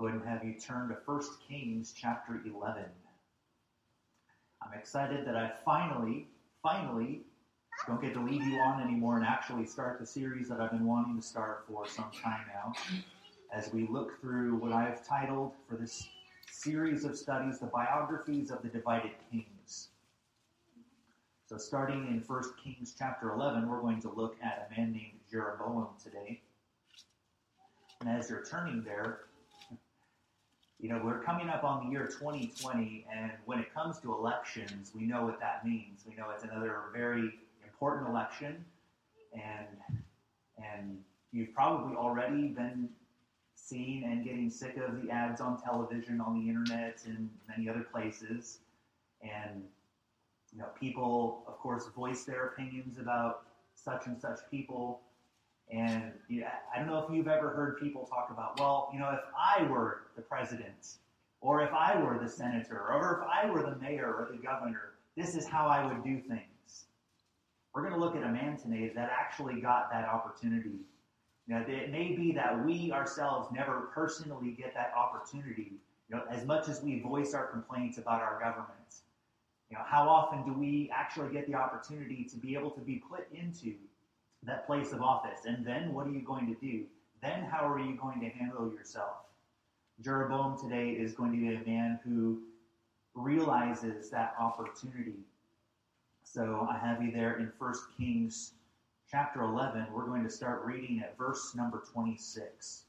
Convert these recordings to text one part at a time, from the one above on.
go ahead and have you turn to 1 Kings chapter 11. I'm excited that I finally, finally don't get to leave you on anymore and actually start the series that I've been wanting to start for some time now. As we look through what I've titled for this series of studies, the biographies of the divided kings. So, starting in 1 Kings chapter 11, we're going to look at a man named Jeroboam today. And as you're turning there, you know, we're coming up on the year 2020, and when it comes to elections, we know what that means. We know it's another very important election, and and you've probably already been seeing and getting sick of the ads on television, on the internet, and many other places, and you know, people, of course, voice their opinions about such and such people. And you know, I don't know if you've ever heard people talk about, well, you know, if I were the president, or if I were the senator, or if I were the mayor or the governor, this is how I would do things. We're going to look at a man today that actually got that opportunity. Know, it may be that we ourselves never personally get that opportunity, you know, as much as we voice our complaints about our government. You know, how often do we actually get the opportunity to be able to be put into that place of office. And then what are you going to do? Then how are you going to handle yourself? Jeroboam today is going to be a man who realizes that opportunity. So I have you there in 1 Kings chapter 11. We're going to start reading at verse number 26.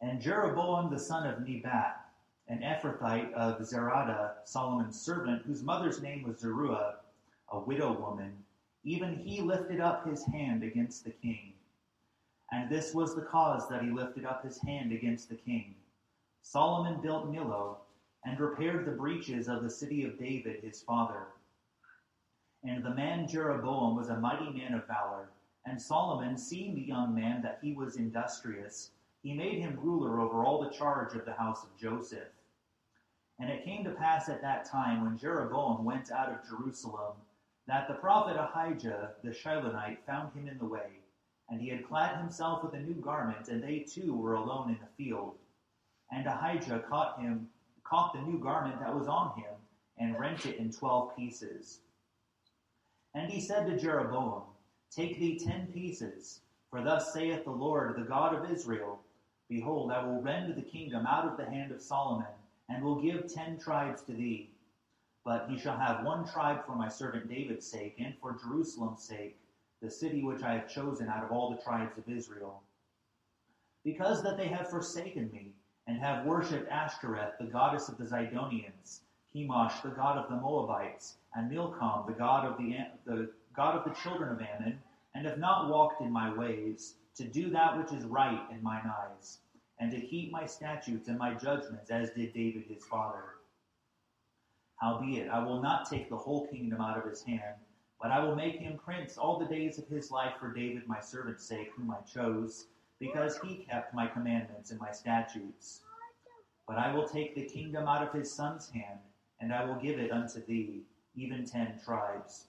And Jeroboam the son of Nebat, an Ephrathite of Zereda, Solomon's servant, whose mother's name was Zeruiah, a widow woman, even he lifted up his hand against the king. And this was the cause that he lifted up his hand against the king. Solomon built Millo and repaired the breaches of the city of David his father. And the man Jeroboam was a mighty man of valor. And Solomon, seeing the young man that he was industrious, he made him ruler over all the charge of the house of Joseph. And it came to pass at that time when Jeroboam went out of Jerusalem that the prophet Ahijah the Shilonite found him in the way, and he had clad himself with a new garment, and they two were alone in the field. And Ahijah caught him, caught the new garment that was on him, and rent it in twelve pieces. And he said to Jeroboam, Take thee ten pieces, for thus saith the Lord, the God of Israel, Behold, I will rend the kingdom out of the hand of Solomon, and will give ten tribes to thee but he shall have one tribe for my servant David's sake, and for Jerusalem's sake, the city which I have chosen out of all the tribes of Israel. Because that they have forsaken me, and have worshipped Ashtoreth, the goddess of the Zidonians, Chemosh, the god of the Moabites, and Milcom, the god of the, the god of the children of Ammon, and have not walked in my ways, to do that which is right in mine eyes, and to keep my statutes and my judgments, as did David his father. Howbeit, I will not take the whole kingdom out of his hand, but I will make him prince all the days of his life for David my servant's sake, whom I chose, because he kept my commandments and my statutes. But I will take the kingdom out of his son's hand, and I will give it unto thee, even ten tribes.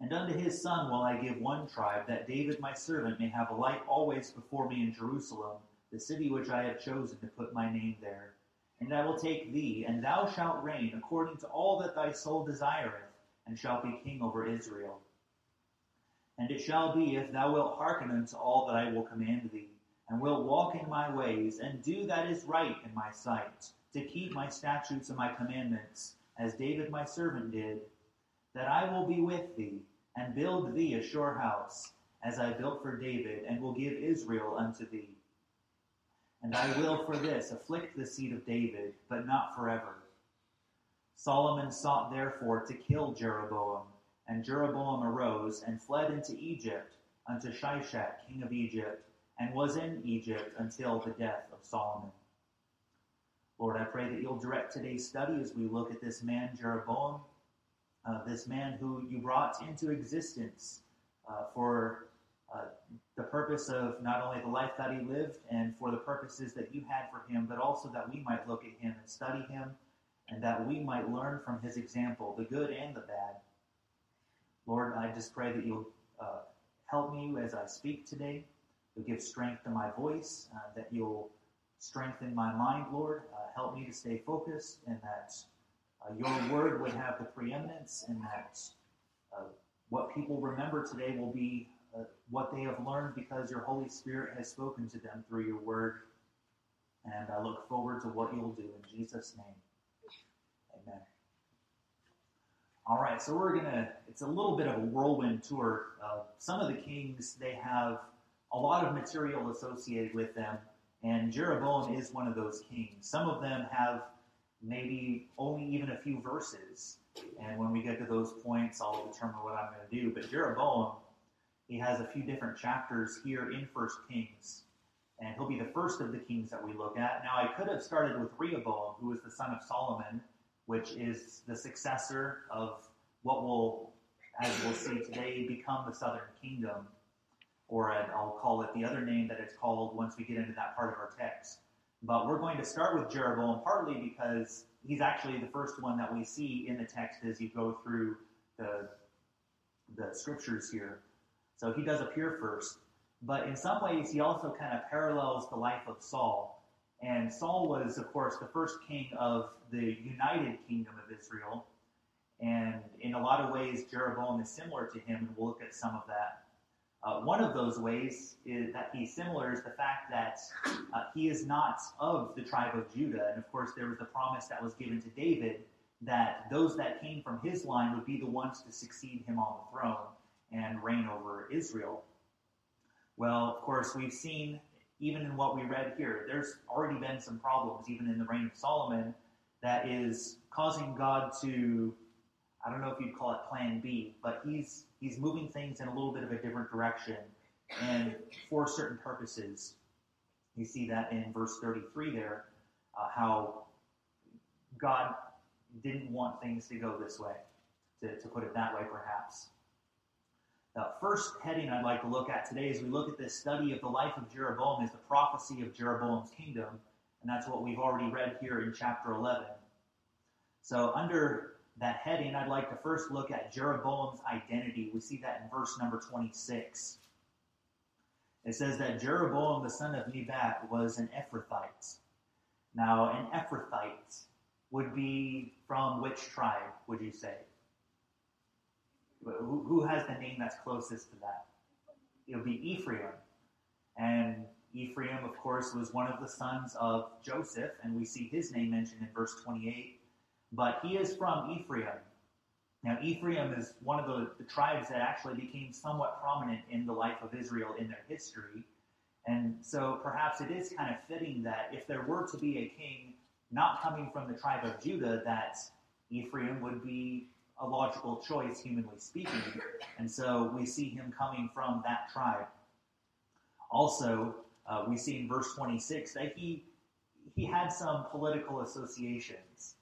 And unto his son will I give one tribe, that David my servant may have a light always before me in Jerusalem, the city which I have chosen to put my name there. And I will take thee, and thou shalt reign according to all that thy soul desireth, and shalt be king over Israel. And it shall be, if thou wilt hearken unto all that I will command thee, and wilt walk in my ways, and do that is right in my sight, to keep my statutes and my commandments, as David my servant did, that I will be with thee, and build thee a sure house, as I built for David, and will give Israel unto thee. And I will for this afflict the seed of David, but not forever. Solomon sought therefore to kill Jeroboam, and Jeroboam arose and fled into Egypt unto Shishak, king of Egypt, and was in Egypt until the death of Solomon. Lord, I pray that you'll direct today's study as we look at this man, Jeroboam, uh, this man who you brought into existence uh, for the purpose of not only the life that he lived and for the purposes that you had for him, but also that we might look at him and study him and that we might learn from his example, the good and the bad. Lord, I just pray that you'll uh, help me as I speak today. you'll give strength to my voice, uh, that you'll strengthen my mind, Lord. Uh, help me to stay focused, and that uh, your word would have the preeminence, and that uh, what people remember today will be what they have learned because your Holy Spirit has spoken to them through your word. And I look forward to what you'll do in Jesus' name. Amen. All right, so we're gonna. It's a little bit of a whirlwind tour. Uh, some of the kings they have a lot of material associated with them, and Jeroboam is one of those kings. Some of them have maybe only even a few verses, and when we get to those points, I'll determine what I'm going to do. But Jeroboam, he has a few different chapters here in First Kings, and he'll be the first of the kings that we look at. Now, I could have started with Rehoboam, who was the son of Solomon which is the successor of what will, as we'll see today, become the southern kingdom. Or I'll call it the other name that it's called once we get into that part of our text. But we're going to start with Jeroboam partly because he's actually the first one that we see in the text as you go through the, the scriptures here. So he does appear first. But in some ways, he also kind of parallels the life of Saul and Saul was, of course, the first king of the united kingdom of Israel. And in a lot of ways, Jeroboam is similar to him, and we'll look at some of that. Uh, one of those ways is that he's similar is the fact that uh, he is not of the tribe of Judah. And of course, there was the promise that was given to David that those that came from his line would be the ones to succeed him on the throne and reign over Israel. Well, of course, we've seen even in what we read here, there's already been some problems, even in the reign of Solomon, that is causing God to, I don't know if you'd call it plan B, but he's, he's moving things in a little bit of a different direction and for certain purposes. You see that in verse 33 there, uh, how God didn't want things to go this way, to, to put it that way perhaps. The first heading I'd like to look at today as we look at this study of the life of Jeroboam is the prophecy of Jeroboam's kingdom, and that's what we've already read here in chapter 11. So, under that heading, I'd like to first look at Jeroboam's identity. We see that in verse number 26. It says that Jeroboam, the son of Nebat, was an Ephrathite. Now, an Ephrathite would be from which tribe, would you say? Who, who has the name that's closest to that? It'll be Ephraim. And Ephraim, of course, was one of the sons of Joseph, and we see his name mentioned in verse 28. But he is from Ephraim. Now, Ephraim is one of the, the tribes that actually became somewhat prominent in the life of Israel in their history. And so perhaps it is kind of fitting that if there were to be a king not coming from the tribe of Judah, that Ephraim would be a logical choice, humanly speaking. And so we see him coming from that tribe. Also, uh, we see in verse 26 that he he had some political associations.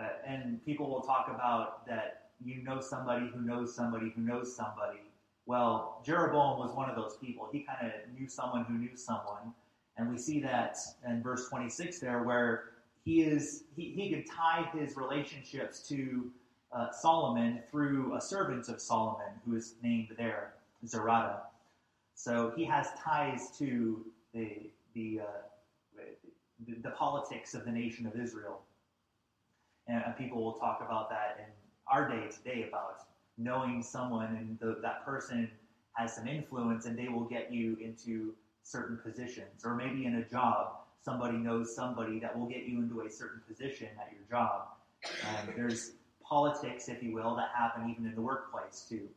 Uh, and people will talk about that you know somebody who knows somebody who knows somebody. Well, Jeroboam was one of those people. He kind of knew someone who knew someone. And we see that in verse 26 there, where he is he, he could tie his relationships to uh, Solomon through a servant of Solomon who is named there, Zerubbabel. So he has ties to the the, uh, the, the politics of the nation of Israel, and, and, people will talk about that in our day today about knowing someone and the, that person has some influence and they will get you into certain positions, or maybe in a job somebody knows somebody that will get you into a certain position at your job. And there's politics, if you will, that happen even in the workplace too.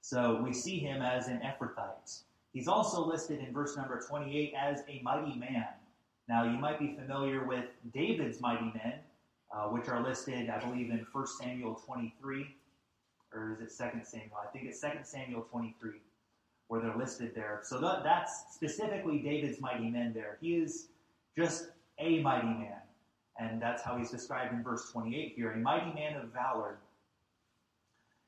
So we see him as an Ephrathite. He's also listed in verse number 28 as a mighty man. Now, you might be familiar with David's mighty men, uh, which are listed, I believe, in 1 Samuel 23, or is it 2 Samuel? I think it's 2 Samuel 23, where they're listed there. So that, that's specifically David's mighty men there. He is just a mighty man. And that's how he's described in verse 28 here a mighty man of valor.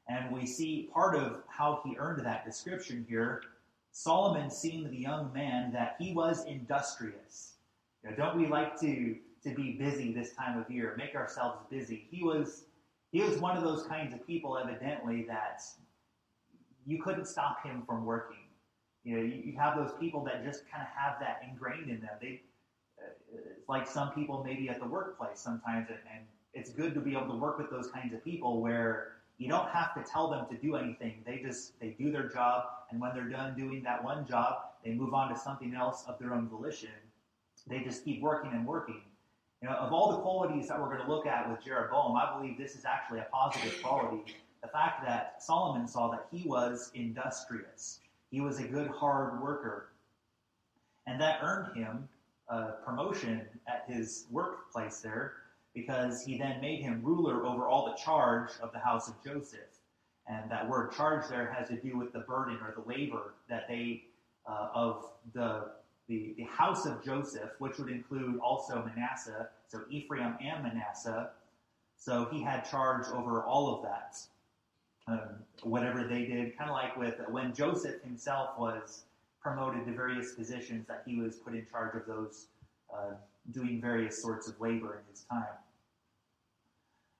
And we see part of how he earned that description here. Solomon seeing the young man that he was industrious. You know, don't we like to, to be busy this time of year, make ourselves busy? He was, he was one of those kinds of people, evidently, that you couldn't stop him from working. You know, you, you have those people that just kind of have that ingrained in them. They, it's like some people maybe at the workplace sometimes, and, and it's good to be able to work with those kinds of people where you don't have to tell them to do anything. They just they do their job, and when they're done doing that one job, they move on to something else of their own volition. They just keep working and working. You know, of all the qualities that we're going to look at with Jeroboam, I believe this is actually a positive quality. The fact that Solomon saw that he was industrious, he was a good hard worker, and that earned him a promotion at his workplace there because he then made him ruler over all the charge of the house of Joseph. And that word charge there has to do with the burden or the labor that they, uh, of the, the, the house of Joseph, which would include also Manasseh, so Ephraim and Manasseh. So he had charge over all of that. Um, whatever they did, kind of like with when Joseph himself was promoted to various positions, that he was put in charge of those uh, doing various sorts of labor in his time.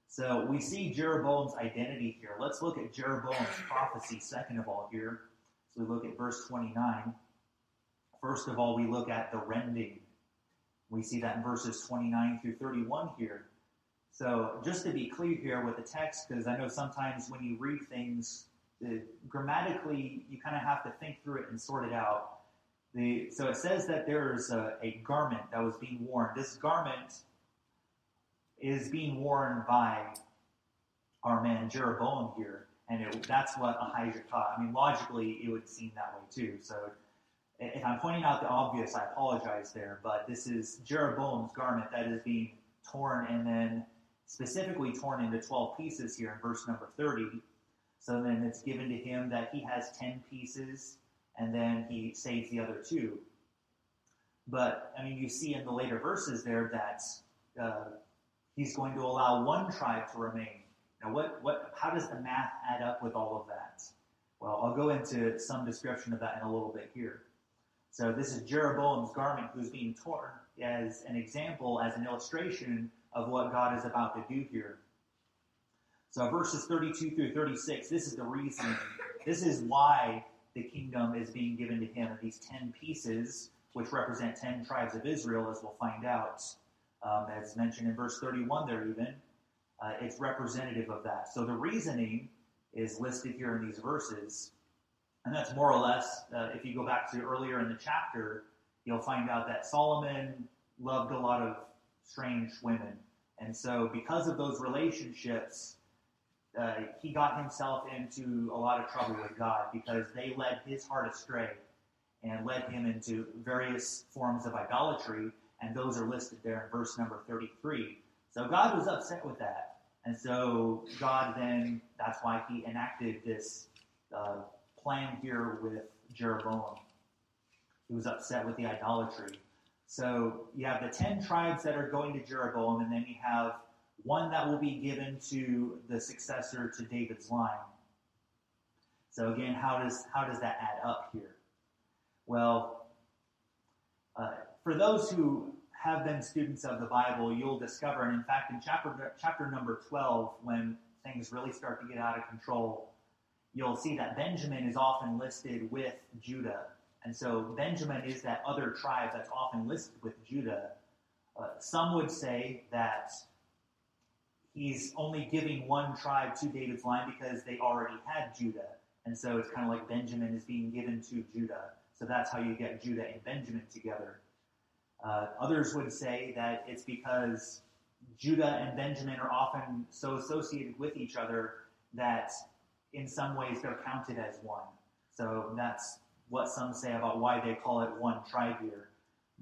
So we see Jeroboam's identity here. Let's look at Jeroboam's prophecy, second of all, here. So we look at verse 29. First of all, we look at the rending. We see that in verses 29 through 31 here. So just to be clear here with the text, because I know sometimes when you read things, the, grammatically, you kind of have to think through it and sort it out. The, so it says that there's a, a garment that was being worn. This garment is being worn by our man Jeroboam here, and it, that's what Ahijah taught. I mean, logically, it would seem that way too. So, if I'm pointing out the obvious, I apologize there, but this is Jeroboam's garment that is being torn and then specifically torn into 12 pieces here in verse number 30. So then it's given to him that he has 10 pieces, and then he saves the other two. But, I mean, you see in the later verses there that uh, he's going to allow one tribe to remain. Now, what, what, how does the math add up with all of that? Well, I'll go into some description of that in a little bit here. So this is Jeroboam's garment who's being torn as an example, as an illustration of what God is about to do here. So verses 32 through 36, this is the reason. This is why the kingdom is being given to him in these 10 pieces, which represent 10 tribes of Israel, as we'll find out. Um, as mentioned in verse 31 there even, uh, it's representative of that. So the reasoning is listed here in these verses. And that's more or less, uh, if you go back to earlier in the chapter, you'll find out that Solomon loved a lot of strange women. And so, because of those relationships, uh, he got himself into a lot of trouble with God because they led his heart astray and led him into various forms of idolatry and those are listed there in verse number 33. So God was upset with that. And so God then, that's why he enacted this uh, plan here with Jeroboam. He was upset with the idolatry. So you have the 10 tribes that are going to Jeroboam, and then you have one that will be given to the successor to David's line. So again, how does how does that add up here? Well, uh, for those who have been students of the Bible, you'll discover, and in fact, in chapter, chapter number 12, when things really start to get out of control, you'll see that Benjamin is often listed with Judah. And so Benjamin is that other tribe that's often listed with Judah. Uh, some would say that he's only giving one tribe to David's line because they already had Judah. And so it's kind of like Benjamin is being given to Judah. So that's how you get Judah and Benjamin together. Uh, others would say that it's because Judah and Benjamin are often so associated with each other that in some ways they're counted as one. So that's what some say about why they call it one tribe here.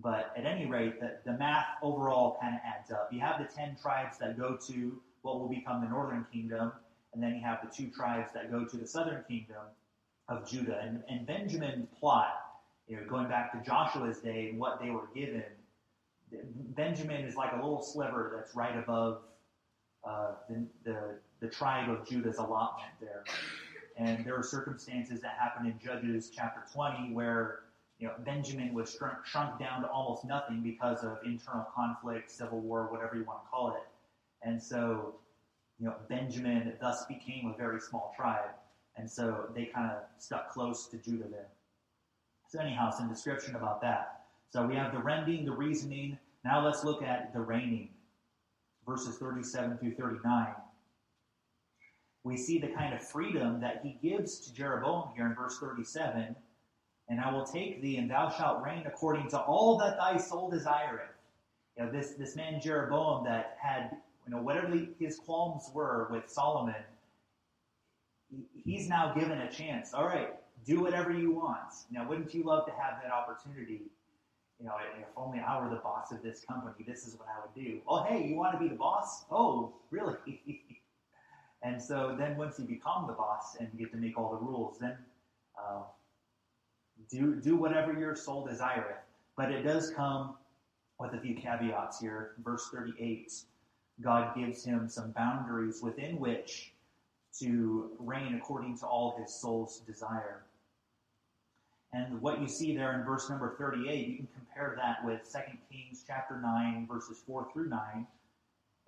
But at any rate, the, the math overall kind of adds up. You have the 10 tribes that go to what will become the northern kingdom, and then you have the two tribes that go to the southern kingdom of Judah. And, and Benjamin's plot you know, going back to Joshua's day and what they were given, Benjamin is like a little sliver that's right above uh, the, the, the tribe of Judah's allotment there. And there are circumstances that happen in Judges chapter 20 where you know, Benjamin was shrunk, shrunk down to almost nothing because of internal conflict, civil war, whatever you want to call it. And so, you know, Benjamin thus became a very small tribe. And so they kind of stuck close to Judah there. So, anyhow, some description about that. So, we have the rending, the reasoning. Now, let's look at the reigning, verses 37 through 39. We see the kind of freedom that he gives to Jeroboam here in verse 37. And I will take thee, and thou shalt reign according to all that thy soul desireth. You know, this, this man Jeroboam that had, you know, whatever the, his qualms were with Solomon, he's now given a chance. All right, do whatever you want. Now, wouldn't you love to have that opportunity? You know, if only I were the boss of this company, this is what I would do. Oh, hey, you want to be the boss? Oh, really? and so then once you become the boss and you get to make all the rules, then uh, do do whatever your soul desireth. But it does come with a few caveats here. Verse 38, God gives him some boundaries within which to reign according to all his soul's desire. And what you see there in verse number 38, you can compare that with 2 Kings chapter 9, verses 4 through 9,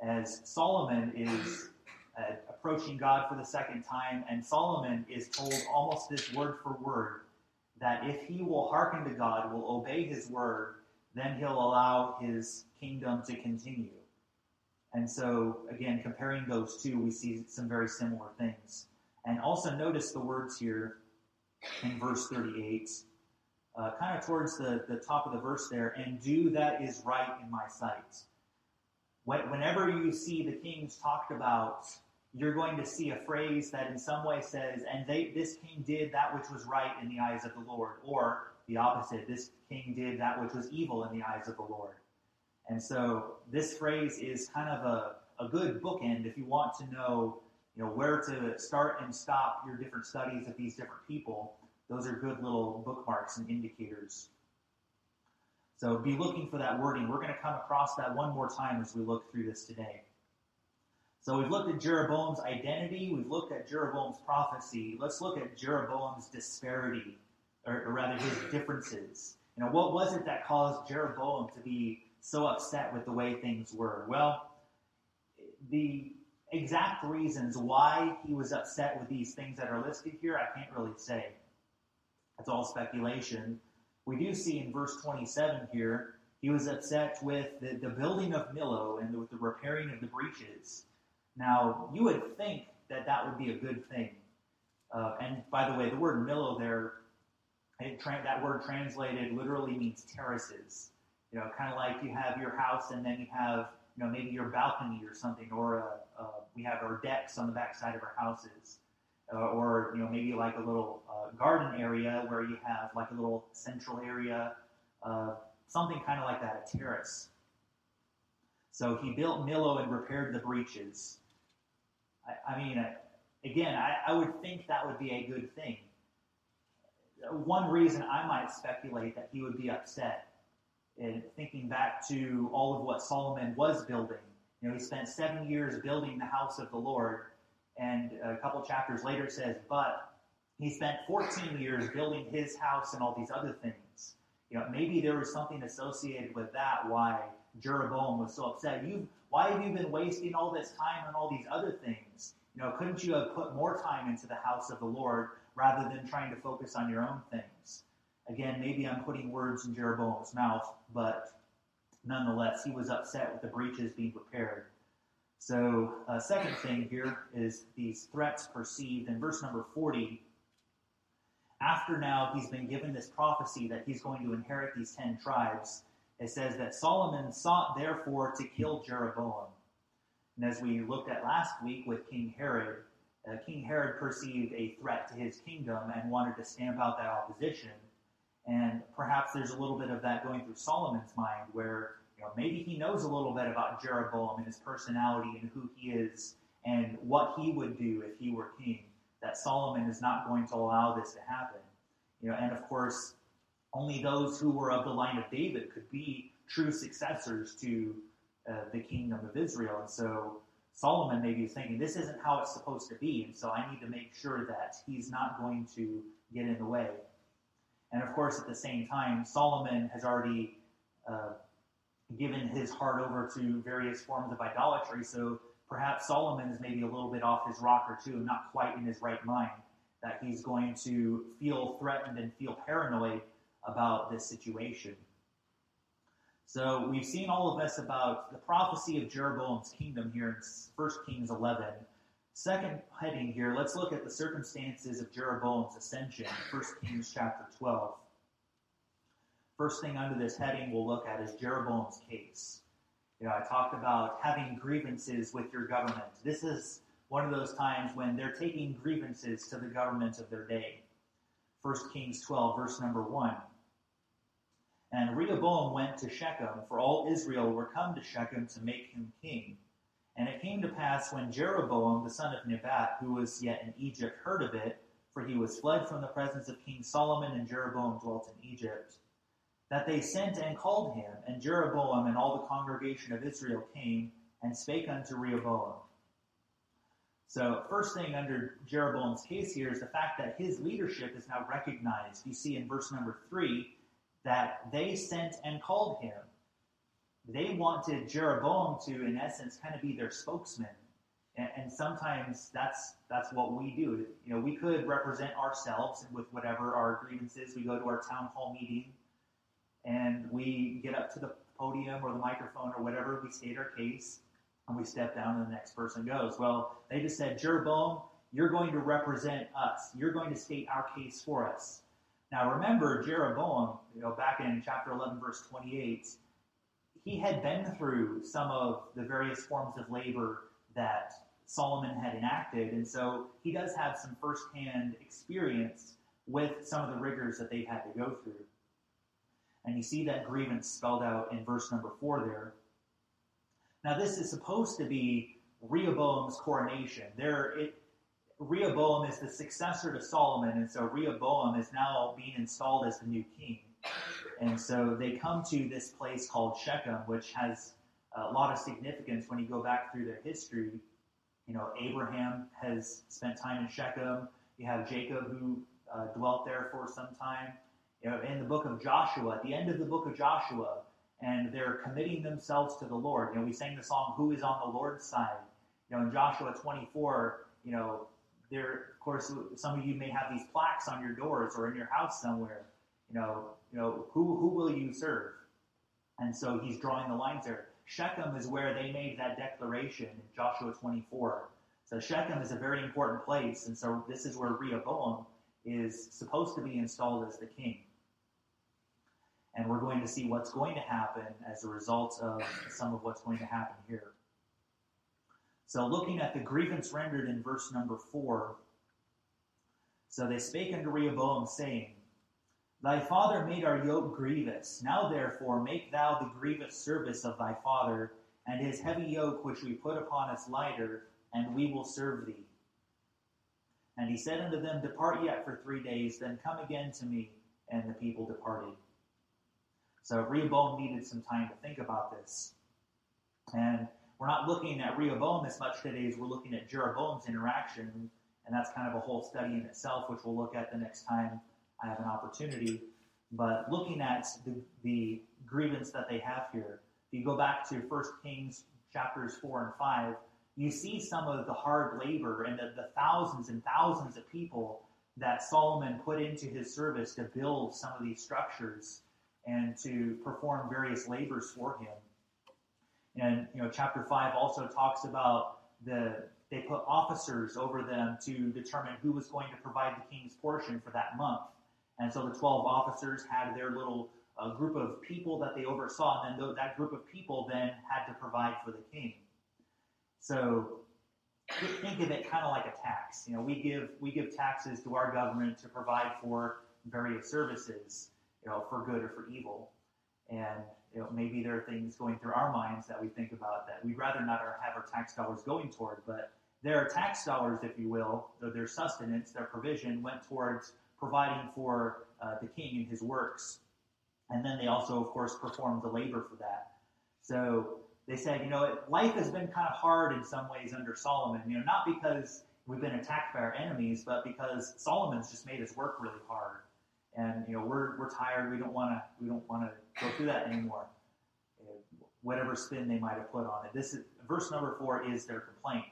as Solomon is uh, approaching God for the second time, and Solomon is told almost this word for word that if he will hearken to God, will obey his word, then he'll allow his kingdom to continue. And so, again, comparing those two, we see some very similar things. And also notice the words here in verse 38, uh, kind of towards the, the top of the verse there, and do that is right in my sight. Whenever you see the kings talked about, you're going to see a phrase that in some way says, and they, this king did that which was right in the eyes of the Lord, or the opposite, this king did that which was evil in the eyes of the Lord. And so this phrase is kind of a, a good bookend if you want to know, you know, where to start and stop your different studies of these different people. Those are good little bookmarks and indicators. So be looking for that wording. We're going to come across that one more time as we look through this today. So we've looked at Jeroboam's identity, we've looked at Jeroboam's prophecy. Let's look at Jeroboam's disparity, or, or rather his differences. You know, what was it that caused Jeroboam to be so upset with the way things were? Well, the exact reasons why he was upset with these things that are listed here, I can't really say. It's all speculation. We do see in verse 27 here, he was upset with the, the building of Millo and with the repairing of the breaches. Now, you would think that that would be a good thing. Uh, and by the way, the word Millo there, tra- that word translated literally means terraces. You know, kind of like you have your house and then you have, you know, maybe your balcony or something, or a, a, we have our decks on the back side of our houses. Uh, or, you know, maybe like a little uh, garden area where you have like a little central area, uh, something kind of like that, a terrace. So he built Millo and repaired the breaches. I, I mean, again, I, I would think that would be a good thing. One reason I might speculate that he would be upset and thinking back to all of what Solomon was building. You know, he spent seven years building the house of the Lord, and a couple chapters later says, but he spent 14 years building his house and all these other things. You know, maybe there was something associated with that why Jeroboam was so upset. You, why have you been wasting all this time on all these other things? You know, couldn't you have put more time into the house of the Lord rather than trying to focus on your own things? Again, maybe I'm putting words in Jeroboam's mouth, but nonetheless, he was upset with the breaches being repaired. So, uh, second thing here is these threats perceived. In verse number 40, after now he's been given this prophecy that he's going to inherit these ten tribes, it says that Solomon sought therefore to kill Jeroboam. And as we looked at last week with King Herod, uh, King Herod perceived a threat to his kingdom and wanted to stamp out that opposition. And perhaps there's a little bit of that going through Solomon's mind where you know, maybe he knows a little bit about Jeroboam and his personality and who he is and what he would do if he were king. That Solomon is not going to allow this to happen. You know, and of course, only those who were of the line of David could be true successors to uh, the kingdom of Israel. And so Solomon maybe is thinking, this isn't how it's supposed to be, and so I need to make sure that he's not going to get in the way. And of course, at the same time, Solomon has already uh, given his heart over to various forms of idolatry, so perhaps Solomon is maybe a little bit off his rocker too, and not quite in his right mind, that he's going to feel threatened and feel paranoid about this situation. So we've seen all of this about the prophecy of Jeroboam's kingdom here in 1 Kings 11. Second heading here, let's look at the circumstances of Jeroboam's ascension, 1 Kings chapter 12. First thing under this heading we'll look at is Jeroboam's case. You know, I talked about having grievances with your government. This is one of those times when they're taking grievances to the government of their day. 1 Kings 12, verse number 1. And Rehoboam went to Shechem, for all Israel were come to Shechem to make him king. And it came to pass when Jeroboam the son of Nebat, who was yet in Egypt, heard of it, for he was fled from the presence of King Solomon, and Jeroboam dwelt in Egypt, that they sent and called him, and Jeroboam and all the congregation of Israel came and spake unto Rehoboam. So, first thing under Jeroboam's case here is the fact that his leadership is now recognized. You see in verse number three that they sent and called him. They wanted Jeroboam to, in essence, kind of be their spokesman. And, and sometimes that's that's what we do. You know, we could represent ourselves with whatever our grievances. We go to our town hall meeting and we get up to the podium or the microphone or whatever, we state our case, and we step down and the next person goes. Well, they just said, Jeroboam, you're going to represent us. You're going to state our case for us. Now remember, Jeroboam, you know, back in chapter 11, verse 28, he had been through some of the various forms of labor that Solomon had enacted, and so he does have some firsthand experience with some of the rigors that they've had to go through. And you see that grievance spelled out in verse number 4 there. Now, this is supposed to be Rehoboam's coronation. There, it, Rehoboam is the successor to Solomon, and so Rehoboam is now being installed as the new king. And so they come to this place called Shechem, which has a lot of significance when you go back through their history. You know, Abraham has spent time in Shechem. You have Jacob who uh, dwelt there for some time you know, in the book of Joshua, at the end of the book of Joshua, and they're committing themselves to the Lord. You know, we sang the song, Who is on the Lord's side? You know, in Joshua 24, you know, there, of course, some of you may have these plaques on your doors or in your house somewhere. You know, you know, who, who will you serve? And so he's drawing the lines there. Shechem is where they made that declaration in Joshua 24. So Shechem is a very important place, and so this is where Rehoboam is supposed to be installed as the king. And we're going to see what's going to happen as a result of some of what's going to happen here. So, looking at the grievance rendered in verse number 4. So they spake unto Rehoboam, saying, Thy father made our yoke grievous. Now therefore make thou the grievous service of thy father, and his heavy yoke which we put upon us lighter, and we will serve thee. And he said unto them, Depart yet for three days, then come again to me. And the people departed. So Rehoboam needed some time to think about this. And we're not looking at Rehoboam as much today as we're looking at Jeroboam's interaction. And that's kind of a whole study in itself, which we'll look at the next time I have an opportunity. But looking at the, the grievance that they have here, if you go back to 1 Kings chapters 4 and 5, you see some of the hard labor and the, the thousands and thousands of people that Solomon put into his service to build some of these structures and to perform various labors for him. And you know, chapter five also talks about the they put officers over them to determine who was going to provide the king's portion for that month. And so the twelve officers had their little uh, group of people that they oversaw, and then that group of people then had to provide for the king. So think of it kind of like a tax. You know, we give we give taxes to our government to provide for various services you know, for good or for evil. And you know, maybe there are things going through our minds that we think about that we'd rather not have our tax dollars going toward, but their tax dollars, if you will, their sustenance, their provision went towards providing for uh, the king and his works. And then they also, of course, performed the labor for that. So they said, you know, life has been kind of hard in some ways under Solomon, you know, not because we've been attacked by our enemies, but because Solomon's just made his work really hard and you know we're we're tired. We don't want to we don't want to go through that anymore. Whatever spin they might have put on it. This is verse number four is their complaint.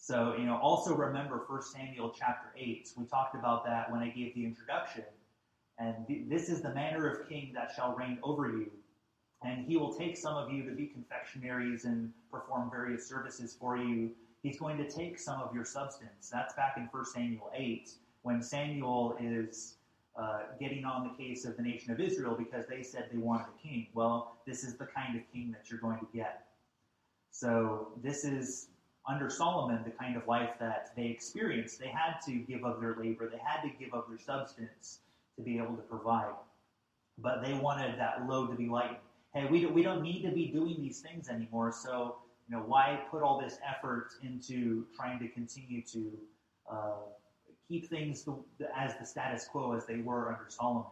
So you know also remember 1 Samuel chapter eight. We talked about that when I gave the introduction, And th- this is the manner of king that shall reign over you. And he will take some of you to be confectionaries and perform various services for you. He's going to take some of your substance. That's back in 1 Samuel 8, when Samuel is uh, getting on the case of the nation of Israel because they said they wanted a king. Well, this is the kind of king that you're going to get. So, this is under Solomon the kind of life that they experienced. They had to give of their labor, they had to give of their substance to be able to provide. But they wanted that load to be lightened. Hey, we don't, we don't need to be doing these things anymore, so you know why put all this effort into trying to continue to uh, keep things as the status quo as they were under Solomon.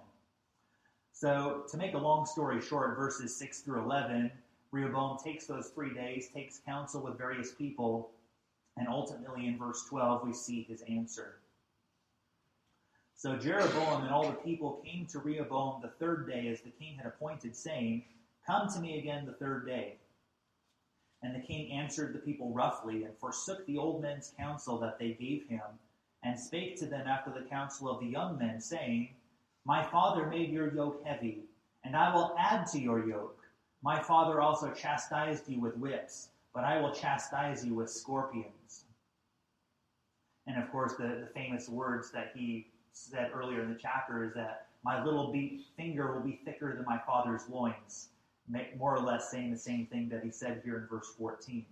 So, to make a long story short, verses 6 through 11, Rehoboam takes those three days, takes counsel with various people, and ultimately in verse 12, we see his answer. So Jeroboam and all the people came to Rehoboam the third day as the king had appointed, saying, Come to me again the third day. And the king answered the people roughly, and forsook the old men's counsel that they gave him, and spake to them after the counsel of the young men, saying, My father made your yoke heavy, and I will add to your yoke. My father also chastised you with whips, but I will chastise you with scorpions. And of course, the, the famous words that he said earlier in the chapter is that my little finger will be thicker than my father's loins, more or less saying the same thing that he said here in verse 14.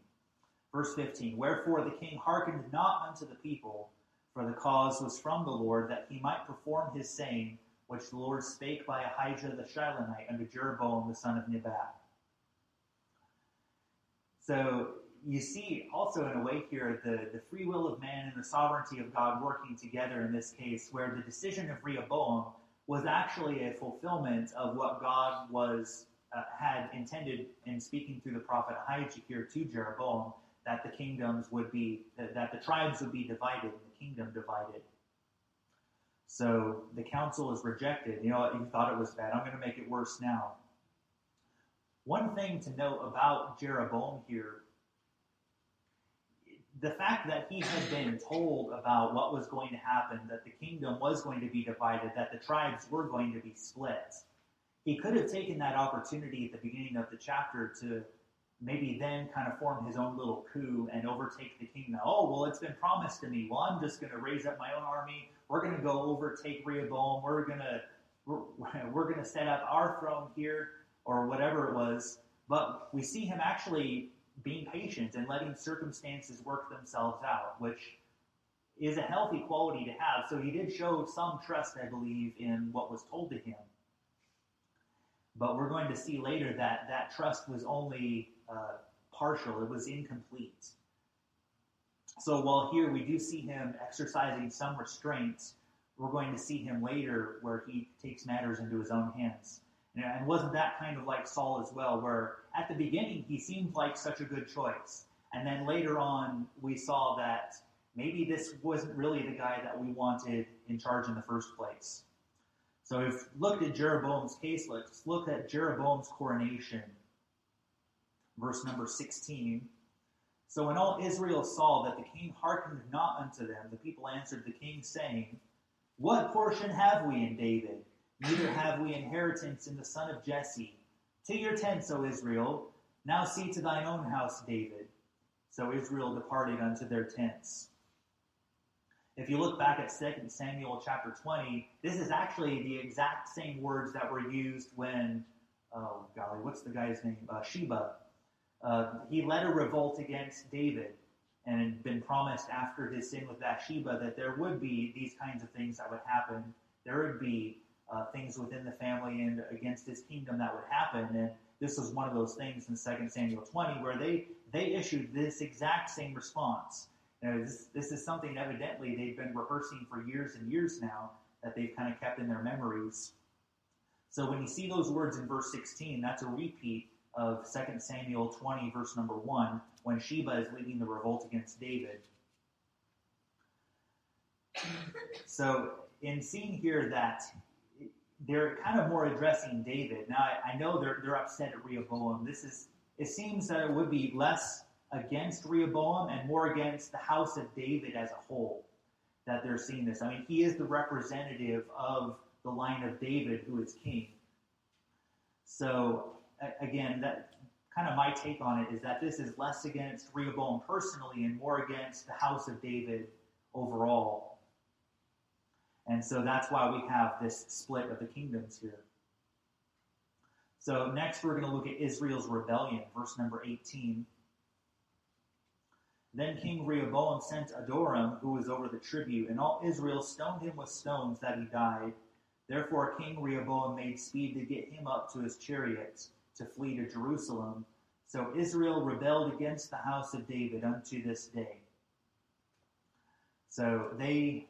Verse 15 Wherefore the king hearkened not unto the people, for the cause was from the Lord, that he might perform his saying, which the Lord spake by Ahijah the Shilonite unto Jeroboam the son of Nebat. So you see also in a way here the, the free will of man and the sovereignty of God working together in this case, where the decision of Rehoboam was actually a fulfillment of what God was uh, had intended in speaking through the prophet Ahijah here to Jeroboam, that the kingdoms would be, that the tribes would be divided and the kingdom divided. So the counsel is rejected. You know what? You thought it was bad. I'm going to make it worse now. One thing to note about Jeroboam here the fact that he had been told about what was going to happen, that the kingdom was going to be divided, that the tribes were going to be split, he could have taken that opportunity at the beginning of the chapter to maybe then kind of form his own little coup and overtake the kingdom. Oh, well, it's been promised to me. Well, I'm just going to raise up my own army. We're going to go overtake Rehoboam. We're going to we're, we're going to set up our throne here or whatever it was. But we see him actually being patient and letting circumstances work themselves out, which is a healthy quality to have. So he did show some trust, I believe, in what was told to him. But we're going to see later that that trust was only uh, partial, it was incomplete. So while here we do see him exercising some restraints, we're going to see him later where he takes matters into his own hands. And wasn't that kind of like Saul as well, where at the beginning he seemed like such a good choice. And then later on we saw that maybe this wasn't really the guy that we wanted in charge in the first place. So we've looked at Jeroboam's case. Let's look at Jeroboam's coronation verse number 16. So when all Israel saw that the king hearkened not unto them, the people answered the king, saying, What portion have we in David? Neither have we inheritance in the son of Jesse. To your tents, O Israel. Now see to thine own house, David. So Israel departed unto their tents. If you look back at 2 Samuel chapter 20, this is actually the exact same words that were used when, oh golly, what's the guy's name? Uh, Sheba uh, he led a revolt against David and had been promised after his sin with Bathsheba that there would be these kinds of things that would happen. There would be uh, things within the family and against his kingdom that would happen. And this was one of those things in 2 Samuel 20 where they, they issued this exact same response. This, this is something evidently they've been rehearsing for years and years now that they've kind of kept in their memories. So when you see those words in verse 16, that's a repeat of 2 Samuel 20, verse number 1, when Sheba is leading the revolt against David. So, in seeing here that they're kind of more addressing David. Now, I, I know they're, they're upset at Rehoboam. This is, it seems that it would be less against Rehoboam and more against the house of David as a whole that they're seeing this. I mean, he is the representative of the line of David, who is king. So, again, that kind of my take on it is that this is less against Rehoboam personally and more against the house of David overall. And so that's why we have this split of the kingdoms here. So next we're going to look at Israel's rebellion, verse number 18. Then King Rehoboam sent Adoram, who was over the tribute, and all Israel stoned him with stones that he died. Therefore King Rehoboam made speed to get him up to his chariots to flee to Jerusalem. So Israel rebelled against the house of David unto this day. So they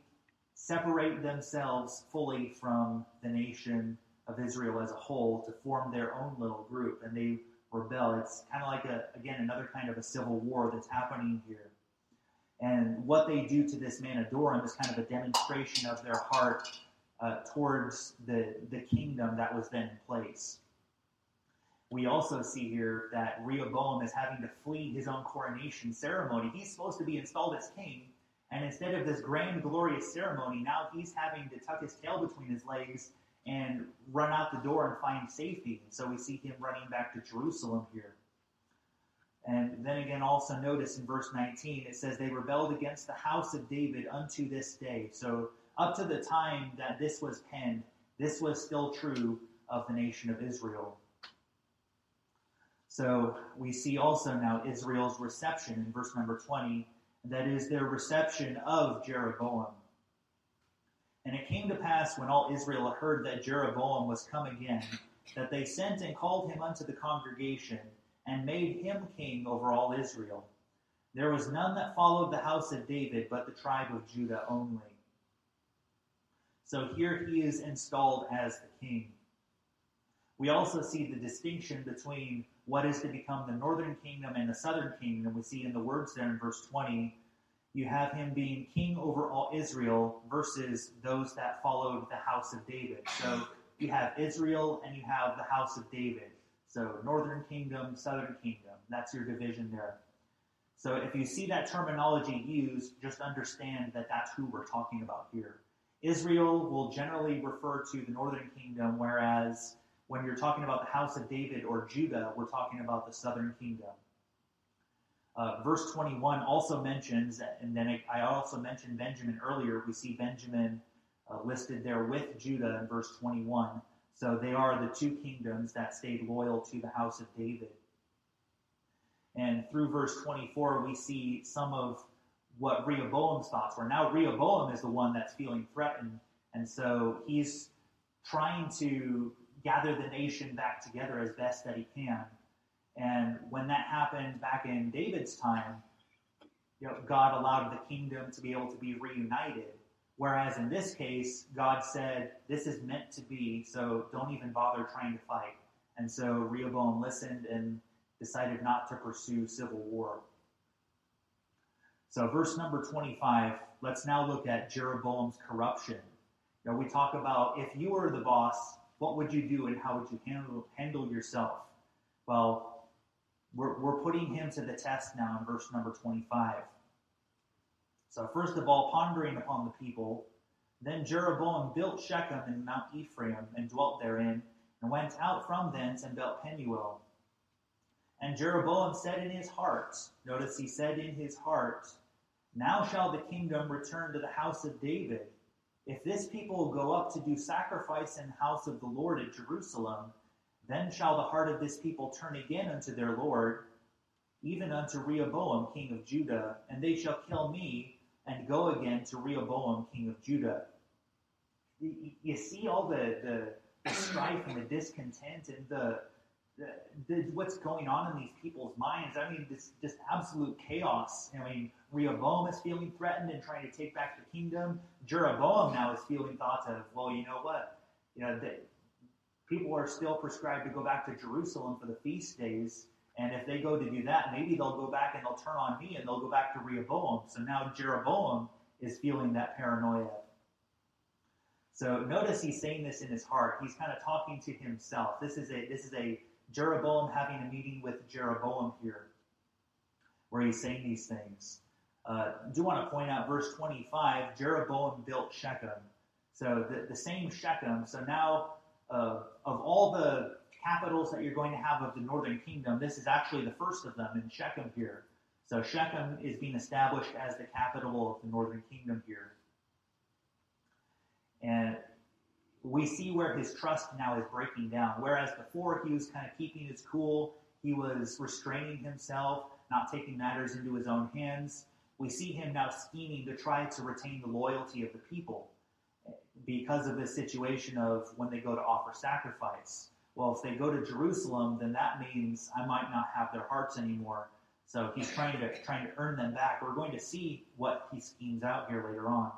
separate themselves fully from the nation of Israel as a whole to form their own little group, and they rebel. It's kind of like a again another kind of a civil war that's happening here. And what they do to this man Adoram is kind of a demonstration of their heart uh, towards the the kingdom that was then in place. We also see here that Rehoboam is having to flee his own coronation ceremony. He's supposed to be installed as king, and instead of this grand, glorious ceremony, now he's having to tuck his tail between his legs and run out the door and find safety. And so we see him running back to Jerusalem here. And then again, also notice in verse 19, it says, They rebelled against the house of David unto this day. So, up to the time that this was penned, this was still true of the nation of Israel. So, we see also now Israel's reception in verse number 20, that is their reception of Jeroboam. And it came to pass when all Israel heard that Jeroboam was come again, that they sent and called him unto the congregation, and made him king over all Israel. There was none that followed the house of David, but the tribe of Judah only. So here he is installed as the king. We also see the distinction between what is to become the northern kingdom and the southern kingdom. We see in the words there in verse 20 you have him being king over all Israel versus those that followed the house of David. So you have Israel and you have the house of David. So northern kingdom, southern kingdom. That's your division there. So if you see that terminology used, just understand that that's who we're talking about here. Israel will generally refer to the northern kingdom, whereas when you're talking about the house of David or Judah, we're talking about the southern kingdom. Uh, verse 21 also mentions, and then I also mentioned Benjamin earlier. We see Benjamin uh, listed there with Judah in verse 21. So they are the two kingdoms that stayed loyal to the house of David. And through verse 24, we see some of what Rehoboam's thoughts were. Now, Rehoboam is the one that's feeling threatened, and so he's trying to gather the nation back together as best that he can. And when that happened back in David's time, you know, God allowed the kingdom to be able to be reunited. Whereas in this case, God said, This is meant to be, so don't even bother trying to fight. And so Rehoboam listened and decided not to pursue civil war. So, verse number 25, let's now look at Jeroboam's corruption. Know, we talk about if you were the boss, what would you do and how would you handle, handle yourself? Well, we're, we're putting him to the test now in verse number 25. So, first of all, pondering upon the people, then Jeroboam built Shechem in Mount Ephraim and dwelt therein, and went out from thence and built Penuel. And Jeroboam said in his heart, notice he said in his heart, Now shall the kingdom return to the house of David. If this people go up to do sacrifice in the house of the Lord at Jerusalem, then shall the heart of this people turn again unto their Lord, even unto Rehoboam king of Judah, and they shall kill me, and go again to Rehoboam king of Judah. You see all the, the, strife and the discontent and the, what's going on in these people's minds. I mean, this just absolute chaos. I mean, Rehoboam is feeling threatened and trying to take back the kingdom. Jeroboam now is feeling thoughts of, well, you know what? You know, they, people are still prescribed to go back to Jerusalem for the feast days. And if they go to do that, maybe they'll go back and they'll turn on me and they'll go back to Rehoboam. So now Jeroboam is feeling that paranoia. So notice he's saying this in his heart. He's kind of talking to himself. This is a this is a Jeroboam having a meeting with Jeroboam here, where he's saying these things. Uh, I do want to point out verse 25. Jeroboam built Shechem. So the, the same Shechem. So now, uh, of all the capitals that you're going to have of the northern kingdom, this is actually the first of them in Shechem here. So Shechem is being established as the capital of the northern kingdom here. And we see where his trust now is breaking down. Whereas before he was kind of keeping his cool, he was restraining himself, not taking matters into his own hands. We see him now scheming to try to retain the loyalty of the people because of this situation of when they go to offer sacrifice. Well, if they go to Jerusalem, then that means I might not have their hearts anymore. So he's trying to trying to earn them back. We're going to see what he schemes out here later on.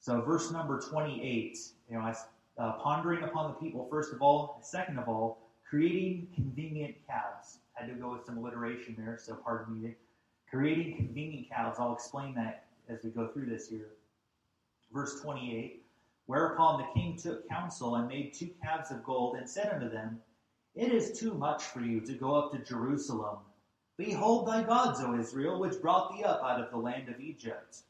So verse number 28, you know, uh, pondering upon the people, first of all, second of all, creating convenient calves. Had to go with some alliteration there, so pardon me. Creating convenient calves. I'll explain that as we go through this here. Verse 28, whereupon the king took counsel and made two calves of gold and said unto them, It is too much for you to go up to Jerusalem. Behold thy gods, O Israel, which brought thee up out of the land of Egypt.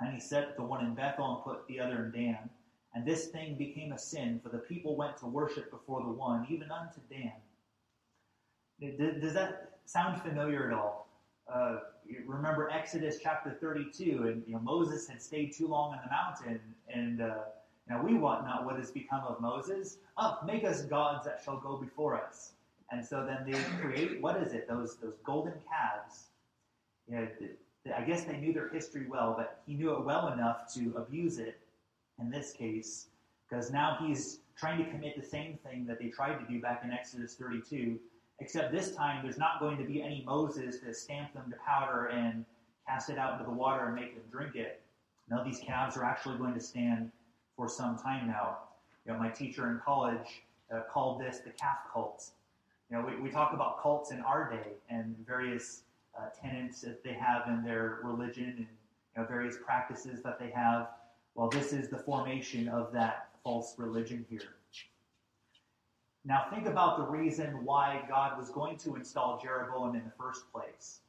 And he set the one in Bethel and put the other in Dan. And this thing became a sin, for the people went to worship before the one, even unto Dan. Does that sound familiar at all? Uh, remember Exodus chapter 32, and you know, Moses had stayed too long on the mountain, and uh, now we want not what has become of Moses. Up, make us gods that shall go before us. And so then they create what is it? Those those golden calves. You know, I guess they knew their history well, but he knew it well enough to abuse it in this case, because now he's trying to commit the same thing that they tried to do back in Exodus 32, except this time there's not going to be any Moses to stamp them to powder and cast it out into the water and make them drink it. Now these calves are actually going to stand for some time now. You know, my teacher in college uh, called this the calf cult. You know, we, we talk about cults in our day and various uh, tenets that they have in their religion and you know, various practices that they have. Well, this is the formation of that false religion here. Now, think about the reason why God was going to install Jeroboam in the first place.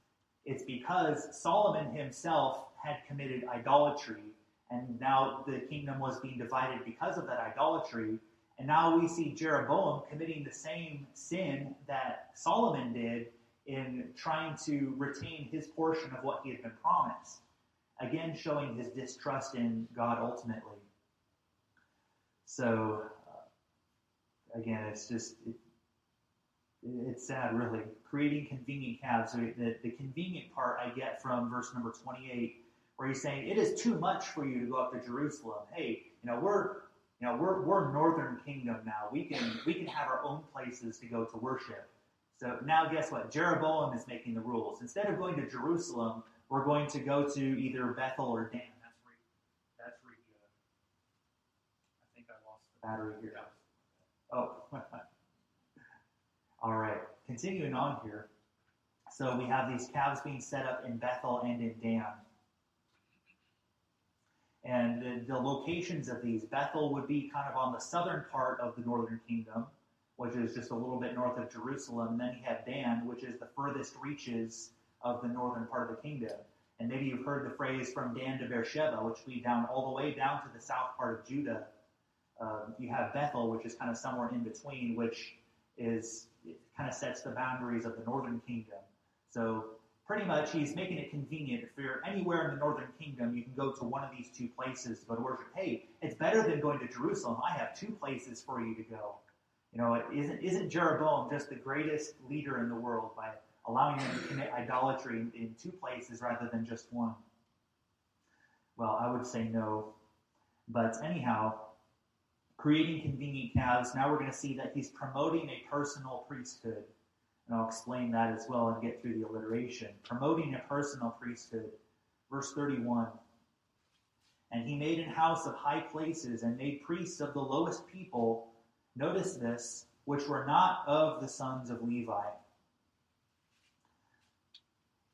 It's because Solomon himself had committed idolatry, and now the kingdom was being divided because of that idolatry. And now we see Jeroboam committing the same sin that Solomon did in trying to retain his portion of what he had been promised. Again, showing his distrust in God ultimately. So, uh, again, it's just, it, it's sad, really. Creating convenient calves. So the, the convenient part I get from verse number 28, where he's saying, It is too much for you to go up to Jerusalem. Hey, you know, we're you know, we're, we're northern kingdom now. We can we can have our own places to go to worship. So now guess what? Jeroboam is making the rules. Instead of going to Jerusalem, we're going to go to either Bethel or Dan. That's where, that's where uh, I think I lost the battery here. Oh. All right. Continuing on here. So we have these calves being set up in Bethel and in Dan. And the, the locations of these, Bethel would be kind of on the southern part of the northern kingdom which is just a little bit north of Jerusalem. Then you have Dan, which is the furthest reaches of the northern part of the kingdom. And maybe you've heard the phrase from Dan to Beersheba, which lead down all the way down to the south part of Judah. Um, you have Bethel, which is kind of somewhere in between, which is kind of sets the boundaries of the northern kingdom. So pretty much he's making it convenient. If you're anywhere in the northern kingdom, you can go to one of these two places to go to worship. Hey, it's better than going to Jerusalem. I have two places for you to go. You know, isn't, isn't Jeroboam just the greatest leader in the world by allowing them to commit idolatry in, in two places rather than just one? Well, I would say no. But anyhow, creating convenient calves, now we're going to see that he's promoting a personal priesthood. And I'll explain that as well and get through the alliteration. Promoting a personal priesthood. Verse 31. And he made an house of high places and made priests of the lowest people Notice this, which were not of the sons of Levi.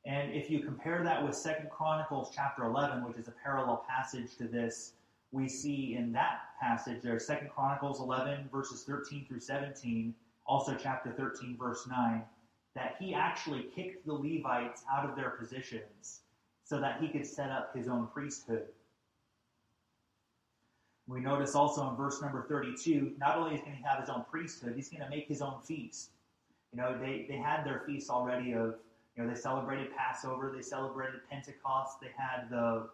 And if you compare that with Second Chronicles chapter 11, which is a parallel passage to this, we see in that passage there, Second Chronicles 11, verses 13 through 17, also chapter 13, verse 9, that he actually kicked the Levites out of their positions so that he could set up his own priesthood. We notice also in verse number 32, not only is he going to have his own priesthood, he's going to make his own feast. You know, they, they had their feasts already of, you know, they celebrated Passover, they celebrated Pentecost, they had the,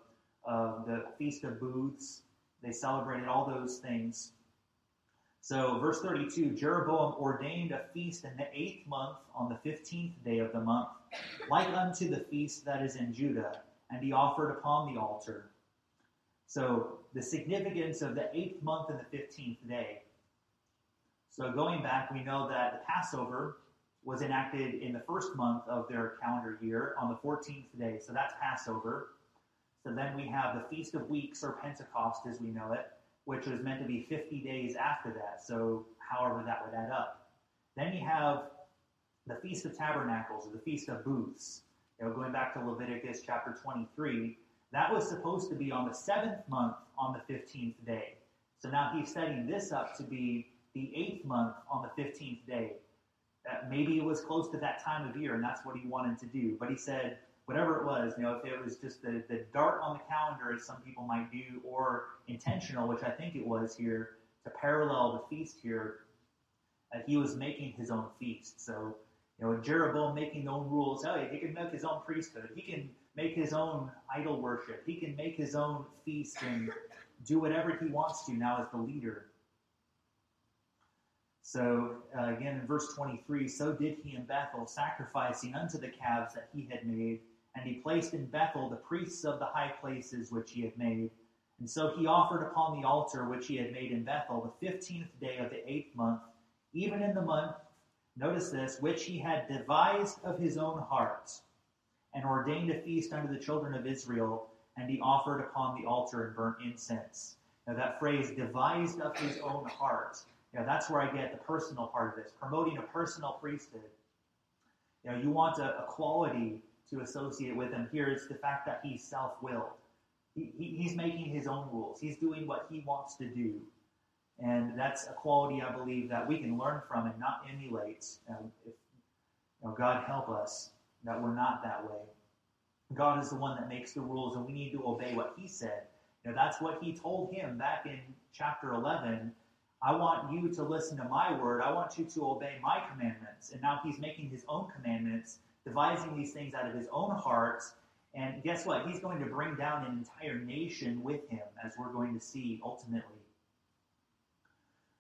uh, the Feast of Booths, they celebrated all those things. So, verse 32 Jeroboam ordained a feast in the eighth month on the fifteenth day of the month, like unto the feast that is in Judah, and he offered upon the altar. So, the significance of the eighth month and the fifteenth day. So, going back, we know that the Passover was enacted in the first month of their calendar year on the 14th day. So, that's Passover. So, then we have the Feast of Weeks, or Pentecost as we know it, which was meant to be 50 days after that. So, however, that would add up. Then you have the Feast of Tabernacles, or the Feast of Booths. You know, going back to Leviticus chapter 23, that was supposed to be on the seventh month on the 15th day. So now he's setting this up to be the eighth month on the 15th day. Uh, maybe it was close to that time of year, and that's what he wanted to do. But he said, whatever it was, you know, if it was just the, the dart on the calendar, as some people might do, or intentional, which I think it was here, to parallel the feast here, uh, he was making his own feast. So, you know, Jeroboam making his own rules. Oh, yeah, he can make his own priesthood. He can make his own idol worship. He can make his own feast and do whatever he wants to now as the leader. So, uh, again, in verse 23, so did he in Bethel, sacrificing unto the calves that he had made. And he placed in Bethel the priests of the high places which he had made. And so he offered upon the altar which he had made in Bethel the fifteenth day of the eighth month, even in the month, notice this, which he had devised of his own heart and ordained a feast unto the children of Israel, and he offered upon the altar and burnt incense. Now, that phrase, devised of his own heart, you know, that's where I get the personal part of this, promoting a personal priesthood. You know, you want a, a quality to associate with him. Here is the fact that he's self willed. He, he, he's making his own rules, he's doing what he wants to do. And that's a quality I believe that we can learn from and not emulate. If you know, God help us that we're not that way. God is the one that makes the rules, and we need to obey what He said. You know, that's what He told him back in chapter 11. I want you to listen to my word. I want you to obey my commandments. And now He's making His own commandments, devising these things out of His own heart. And guess what? He's going to bring down an entire nation with Him, as we're going to see ultimately.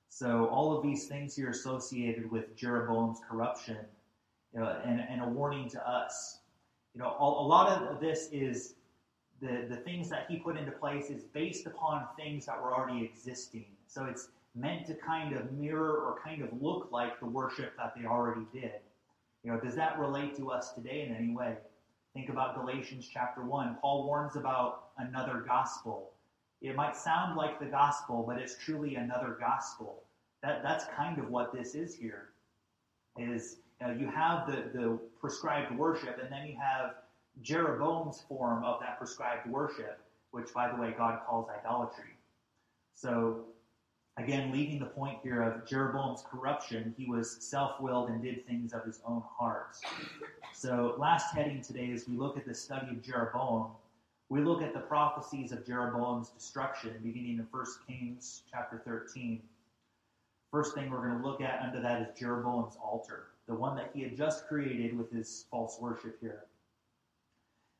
So, all of these things here associated with Jeroboam's corruption you know, and, and a warning to us. You know, a, a lot of this is the, the things that he put into place is based upon things that were already existing. So it's meant to kind of mirror or kind of look like the worship that they already did. You know, does that relate to us today in any way? Think about Galatians chapter 1. Paul warns about another gospel. It might sound like the gospel, but it's truly another gospel. That, that's kind of what this is here. Is now, you have the, the prescribed worship, and then you have Jeroboam's form of that prescribed worship, which, by the way, God calls idolatry. So, again, leaving the point here of Jeroboam's corruption, he was self willed and did things of his own heart. So, last heading today, as we look at the study of Jeroboam, we look at the prophecies of Jeroboam's destruction, beginning in 1 Kings chapter 13. First thing we're going to look at under that is Jeroboam's altar the one that he had just created with his false worship here.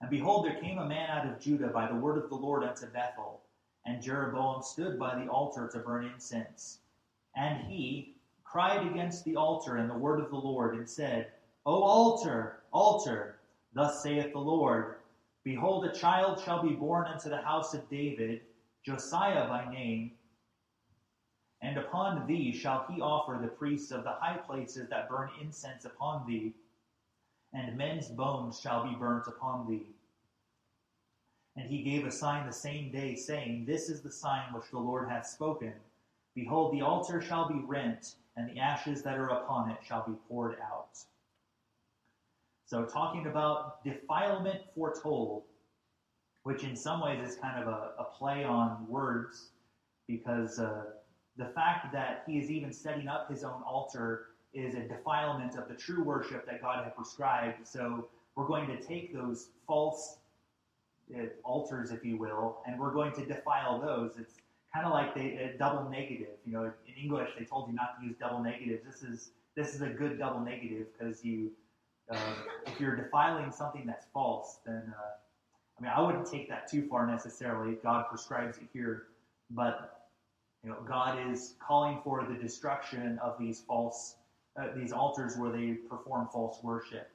And behold, there came a man out of Judah by the word of the Lord unto Bethel, and Jeroboam stood by the altar to burn incense. And he cried against the altar and the word of the Lord, and said, O altar, altar, thus saith the Lord, Behold, a child shall be born unto the house of David, Josiah by name, and upon thee shall he offer the priests of the high places that burn incense upon thee, and men's bones shall be burnt upon thee. And he gave a sign the same day, saying, This is the sign which the Lord hath spoken. Behold, the altar shall be rent, and the ashes that are upon it shall be poured out. So, talking about defilement foretold, which in some ways is kind of a, a play on words, because uh, the fact that he is even setting up his own altar is a defilement of the true worship that God had prescribed. So we're going to take those false uh, altars, if you will, and we're going to defile those. It's kind of like they a double negative. You know, in English they told you not to use double negatives. This is this is a good double negative because you, uh, if you're defiling something that's false, then uh, I mean I wouldn't take that too far necessarily. God prescribes it here, but you know God is calling for the destruction of these false uh, these altars where they perform false worship.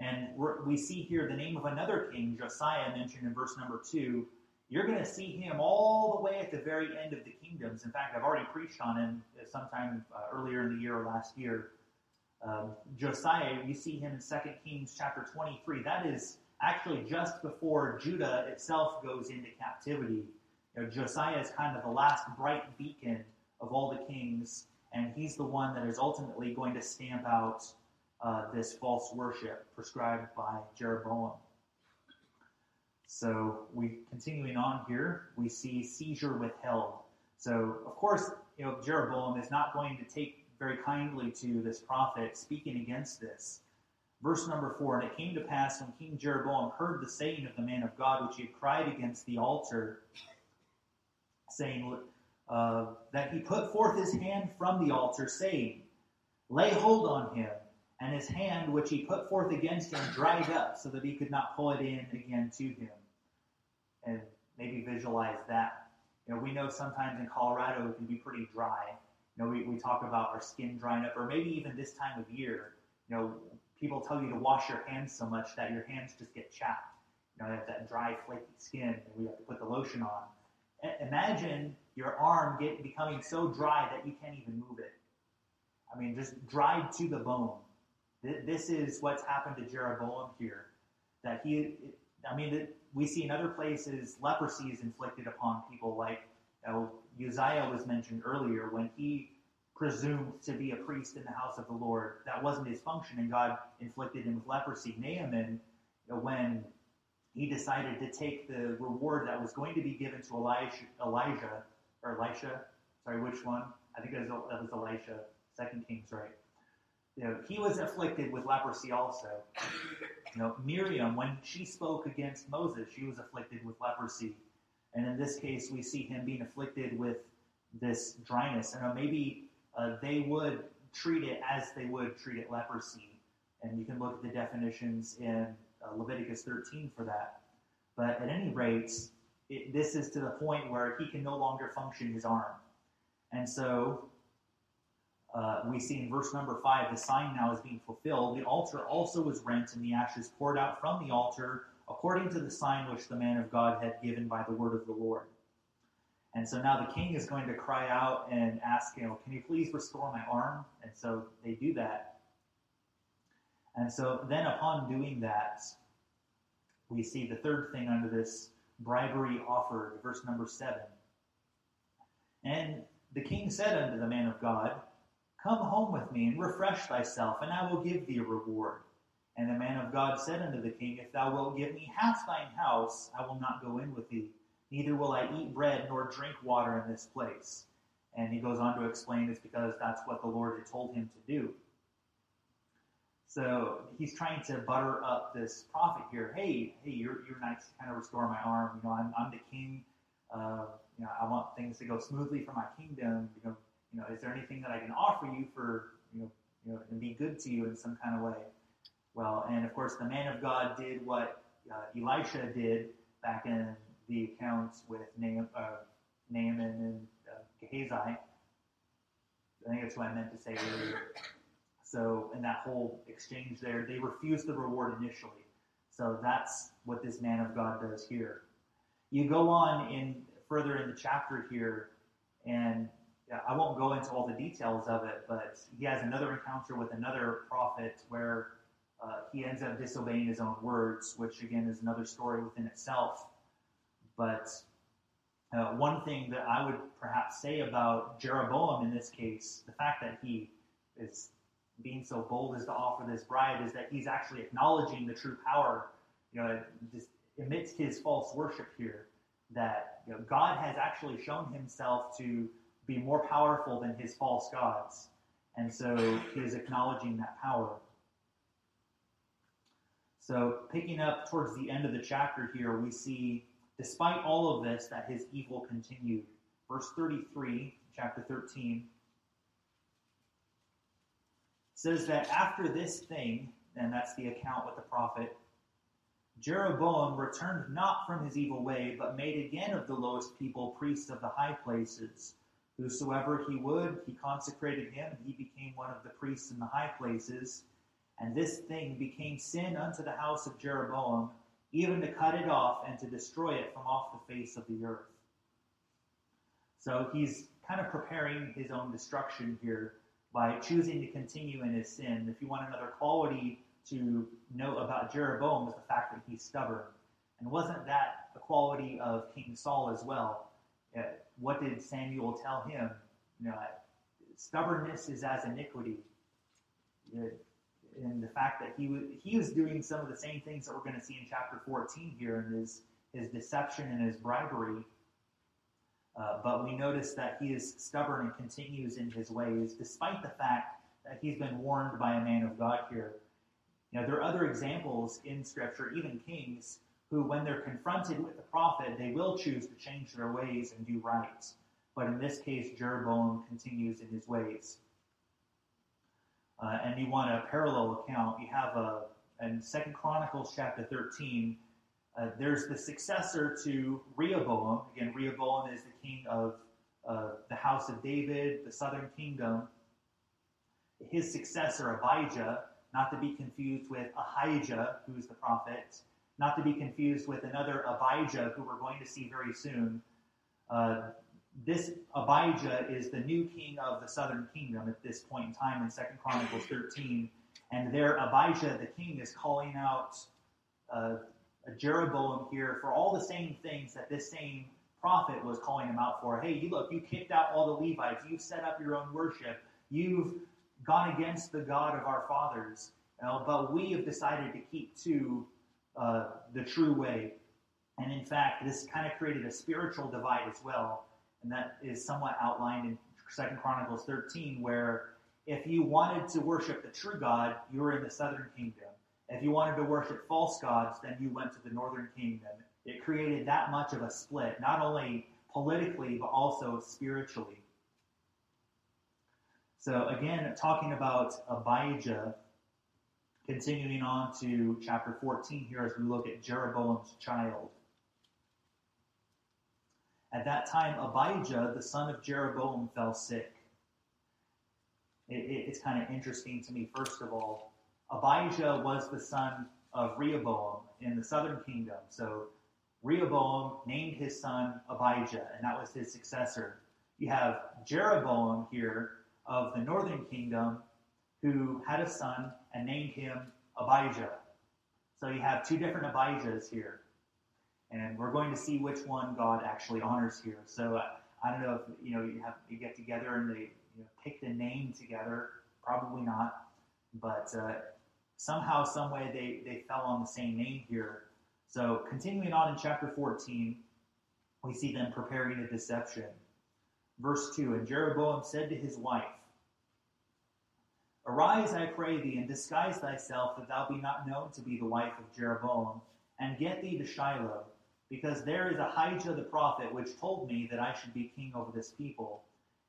And we see here the name of another king, Josiah, mentioned in verse number two. You're going to see him all the way at the very end of the kingdoms. In fact, I've already preached on him sometime uh, earlier in the year or last year. Um, Josiah, you see him in 2 Kings chapter 23. That is actually just before Judah itself goes into captivity. You know, Josiah is kind of the last bright beacon of all the kings, and he's the one that is ultimately going to stamp out uh, this false worship prescribed by Jeroboam. So we continuing on here, we see seizure withheld. So of course, you know Jeroboam is not going to take very kindly to this prophet speaking against this. Verse number four, and it came to pass when King Jeroboam heard the saying of the man of God, which he had cried against the altar, saying uh, that he put forth his hand from the altar, saying, Lay hold on him and his hand which he put forth against him dried up so that he could not pull it in again to him. And maybe visualize that. You know, we know sometimes in Colorado it can be pretty dry. You know, we, we talk about our skin drying up, or maybe even this time of year, you know, people tell you to wash your hands so much that your hands just get chapped. You know, you have that dry, flaky skin, and we have to put the lotion on. Imagine your arm get becoming so dry that you can't even move it. I mean, just dried to the bone. This is what's happened to Jeroboam here. That he, I mean, we see in other places leprosy is inflicted upon people, like you know, Uzziah was mentioned earlier when he presumed to be a priest in the house of the Lord. That wasn't his function, and God inflicted him with leprosy. Naaman, when he decided to take the reward that was going to be given to Elijah, Elijah or Elisha, sorry, which one? I think it was, that was Elisha, Second Kings, right? you know, he was afflicted with leprosy also. You know, Miriam, when she spoke against Moses, she was afflicted with leprosy. And in this case, we see him being afflicted with this dryness. And maybe uh, they would treat it as they would treat it leprosy. And you can look at the definitions in uh, Leviticus 13 for that. But at any rate, it, this is to the point where he can no longer function his arm. And so uh, we see in verse number five, the sign now is being fulfilled. The altar also was rent, and the ashes poured out from the altar, according to the sign which the man of God had given by the word of the Lord. And so now the king is going to cry out and ask, you know, can you please restore my arm? And so they do that. And so then upon doing that, we see the third thing under this bribery offered, verse number seven. And the king said unto the man of God, Come home with me and refresh thyself, and I will give thee a reward. And the man of God said unto the king, If thou wilt give me half thine house, I will not go in with thee, neither will I eat bread nor drink water in this place. And he goes on to explain it's because that's what the Lord had told him to do. So he's trying to butter up this prophet here. Hey, hey, you're, you're nice to kind of restore my arm. You know, I'm, I'm the king. You know, I want things to go smoothly for my kingdom. You know, you know, is there anything that I can offer you for, you know, you know, and be good to you in some kind of way? Well, and of course, the man of God did what uh, Elisha did back in the accounts with Naaman, uh, Naaman and uh, Gehazi. I think that's what I meant to say earlier. So, in that whole exchange there, they refuse the reward initially. So that's what this man of God does here. You go on in further in the chapter here, and I won't go into all the details of it, but he has another encounter with another prophet where uh, he ends up disobeying his own words, which again is another story within itself. But uh, one thing that I would perhaps say about Jeroboam in this case, the fact that he is being so bold as to offer this bride, is that he's actually acknowledging the true power, you know, amidst his false worship here, that you know, God has actually shown himself to be more powerful than his false gods. And so he is acknowledging that power. So, picking up towards the end of the chapter here, we see despite all of this, that his evil continued. Verse 33, chapter 13, says that after this thing, and that's the account with the prophet, Jeroboam returned not from his evil way, but made again of the lowest people priests of the high places. Whosoever he would, he consecrated him, and he became one of the priests in the high places. And this thing became sin unto the house of Jeroboam, even to cut it off and to destroy it from off the face of the earth. So he's kind of preparing his own destruction here by choosing to continue in his sin. If you want another quality to know about Jeroboam, is the fact that he's stubborn. And wasn't that a quality of King Saul as well? Uh, what did Samuel tell him? You know, stubbornness is as iniquity. Uh, and the fact that he was, he was doing some of the same things that we're going to see in chapter 14 here in his, his deception and his bribery. Uh, but we notice that he is stubborn and continues in his ways, despite the fact that he's been warned by a man of God here. You know, there are other examples in Scripture, even kings, who, when they're confronted with the prophet, they will choose to change their ways and do right. But in this case, Jeroboam continues in his ways. Uh, and you want a parallel account, you have a in Second Chronicles chapter 13, uh, there's the successor to Rehoboam. Again, Rehoboam is the king of uh, the house of David, the southern kingdom. His successor, Abijah, not to be confused with Ahijah, who's the prophet, not to be confused with another Abijah, who we're going to see very soon. Uh, this Abijah is the new king of the southern kingdom at this point in time in Second Chronicles 13. And there, Abijah, the king, is calling out uh, Jeroboam here for all the same things that this same prophet was calling him out for. Hey, you look, you kicked out all the Levites. You've set up your own worship. You've gone against the God of our fathers. You know, but we have decided to keep to uh, the true way. And in fact, this kind of created a spiritual divide as well. And that is somewhat outlined in Second Chronicles 13, where if you wanted to worship the true God, you were in the southern kingdom. If you wanted to worship false gods, then you went to the northern kingdom. It created that much of a split, not only politically, but also spiritually. So, again, talking about Abijah, continuing on to chapter 14 here as we look at Jeroboam's child. At that time, Abijah, the son of Jeroboam, fell sick. It, it, it's kind of interesting to me, first of all, Abijah was the son of Rehoboam in the southern kingdom. So Rehoboam named his son Abijah, and that was his successor. You have Jeroboam here of the northern kingdom who had a son and named him Abijah. So you have two different Abijahs here. And we're going to see which one God actually honors here. So uh, I don't know if you know you have you get together and they you know, pick the name together. Probably not, but uh, somehow, some way, they, they fell on the same name here. So, continuing on in chapter 14, we see them preparing a deception. Verse 2 And Jeroboam said to his wife, Arise, I pray thee, and disguise thyself, that thou be not known to be the wife of Jeroboam, and get thee to Shiloh, because there is Ahijah the prophet, which told me that I should be king over this people.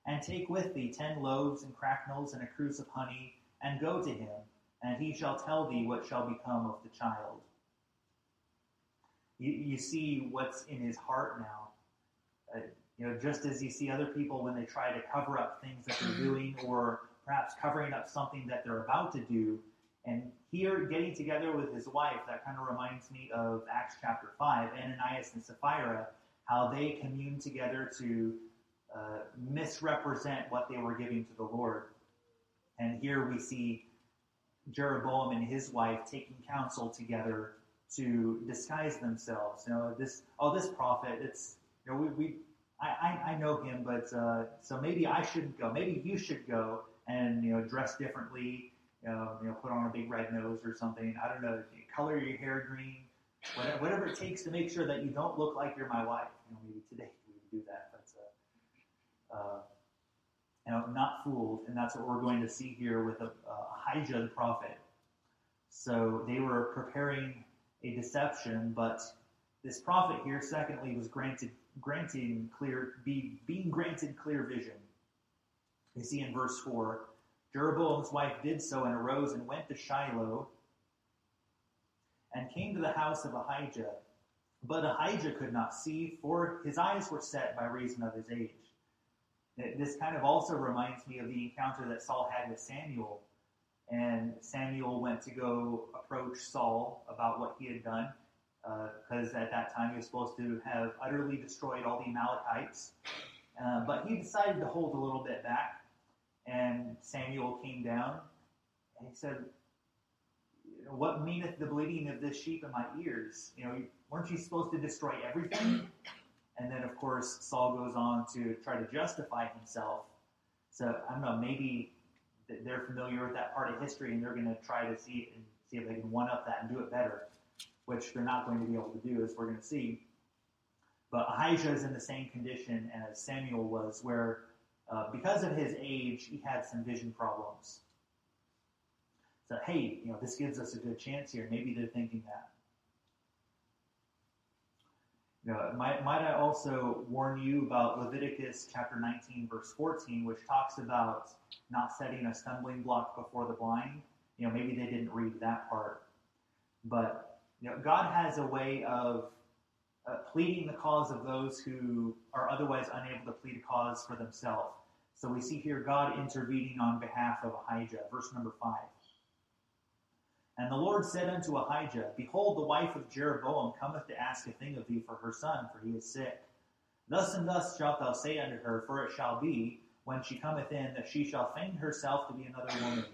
And take with thee ten loaves and cracknels and a cruse of honey, and go to him and he shall tell thee what shall become of the child. You, you see what's in his heart now. Uh, you know, just as you see other people when they try to cover up things that they're doing, or perhaps covering up something that they're about to do. And here, getting together with his wife, that kind of reminds me of Acts chapter 5, Ananias and Sapphira, how they commune together to uh, misrepresent what they were giving to the Lord. And here we see Jeroboam and his wife taking counsel together to disguise themselves. You know, this oh this prophet, it's you know we, we I, I, I know him, but uh, so maybe I shouldn't go. Maybe you should go and you know dress differently. You know, you know, put on a big red nose or something. I don't know. Color your hair green. Whatever, whatever it takes to make sure that you don't look like you're my wife. You know, maybe today we would do that, but uh, uh, you know, not fooled, and that's what we're going to see here with a, the prophet. So they were preparing a deception, but this prophet here, secondly, was granted granting clear be, being granted clear vision. You see in verse four, Jeroboam's wife did so and arose and went to Shiloh and came to the house of Ahijah. But Ahijah could not see, for his eyes were set by reason of his age. This kind of also reminds me of the encounter that Saul had with Samuel. And Samuel went to go approach Saul about what he had done, because uh, at that time he was supposed to have utterly destroyed all the Amalekites. Uh, but he decided to hold a little bit back. And Samuel came down and he said, What meaneth the bleating of this sheep in my ears? You know, weren't you supposed to destroy everything? And then, of course, Saul goes on to try to justify himself. So I don't know, maybe they're familiar with that part of history and they're going to try to see and see if they can one up that and do it better, which they're not going to be able to do, as we're going to see. But Ahijah is in the same condition as Samuel was, where uh, because of his age, he had some vision problems. So, hey, you know, this gives us a good chance here. Maybe they're thinking that. You know, might, might I also warn you about Leviticus chapter 19, verse 14, which talks about not setting a stumbling block before the blind? You know, maybe they didn't read that part. But, you know, God has a way of uh, pleading the cause of those who are otherwise unable to plead a cause for themselves. So we see here God intervening on behalf of Ahijah. Verse number 5. And the Lord said unto Ahijah, Behold, the wife of Jeroboam cometh to ask a thing of thee for her son, for he is sick. Thus and thus shalt thou say unto her, for it shall be, when she cometh in, that she shall feign herself to be another woman.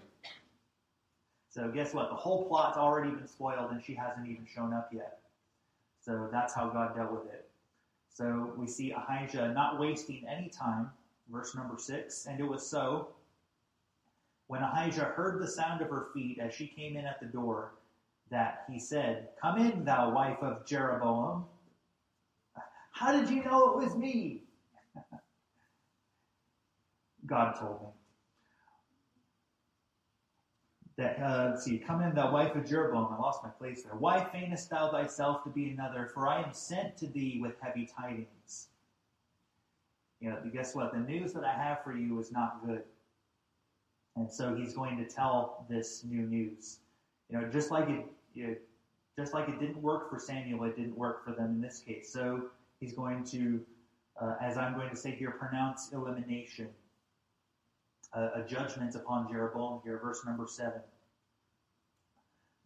So guess what? The whole plot's already been spoiled, and she hasn't even shown up yet. So that's how God dealt with it. So we see Ahijah not wasting any time. Verse number six. And it was so when Ahijah heard the sound of her feet as she came in at the door, that he said, Come in, thou wife of Jeroboam. How did you know it was me? God told me. That, uh, let's see, come in, thou wife of Jeroboam. I lost my place there. Why feignest thou thyself to be another? For I am sent to thee with heavy tidings. You know, guess what? The news that I have for you is not good. And so he's going to tell this new news. You know, just like it, you know, just like it didn't work for Samuel, it didn't work for them in this case. So he's going to, uh, as I'm going to say here, pronounce elimination, uh, a judgment upon Jeroboam here, verse number seven.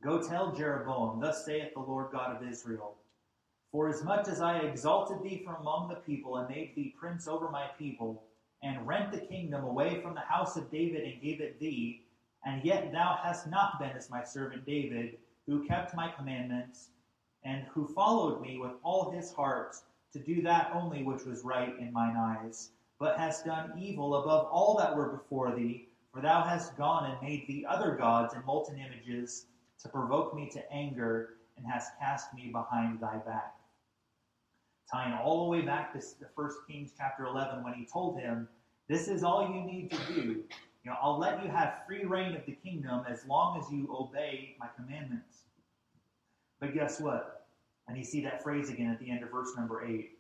Go tell Jeroboam, thus saith the Lord God of Israel, For as much as I exalted thee from among the people and made thee prince over my people, and rent the kingdom away from the house of David and gave it thee, and yet thou hast not been as my servant David, who kept my commandments, and who followed me with all his heart to do that only which was right in mine eyes, but hast done evil above all that were before thee, for thou hast gone and made thee other gods and molten images to provoke me to anger, and hast cast me behind thy back tying all the way back to the First Kings chapter 11 when he told him, "This is all you need to do. You know, I'll let you have free reign of the kingdom as long as you obey my commandments." But guess what? And you see that phrase again at the end of verse number eight: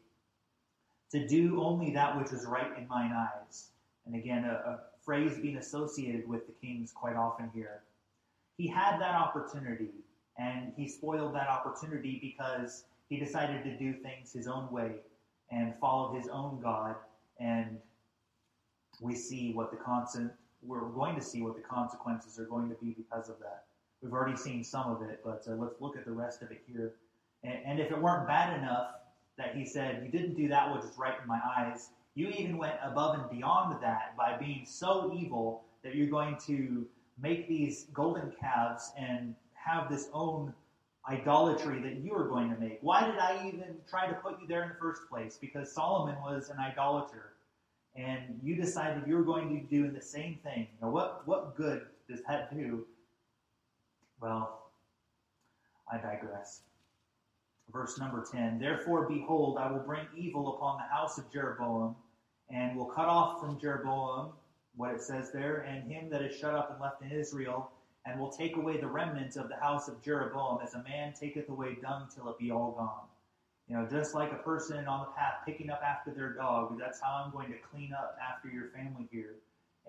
"To do only that which is right in mine eyes." And again, a, a phrase being associated with the kings quite often here. He had that opportunity, and he spoiled that opportunity because he decided to do things his own way and follow his own God. And we see what the constant, we're going to see what the consequences are going to be because of that. We've already seen some of it, but uh, let's look at the rest of it here. And, and if it weren't bad enough that he said, You didn't do that which is right in my eyes, you even went above and beyond that by being so evil that you're going to make these golden calves and have this own idolatry that you are going to make. Why did I even try to put you there in the first place? Because Solomon was an idolater. And you decided you were going to doing the same thing. Now, what, what good does that do? Well, I digress. Verse number 10 Therefore, behold, I will bring evil upon the house of Jeroboam, and will cut off from Jeroboam what it says there, and him that is shut up and left in Israel, and will take away the remnants of the house of Jeroboam, as a man taketh away dung till it be all gone. You know, just like a person on the path picking up after their dog, that's how I'm going to clean up after your family here.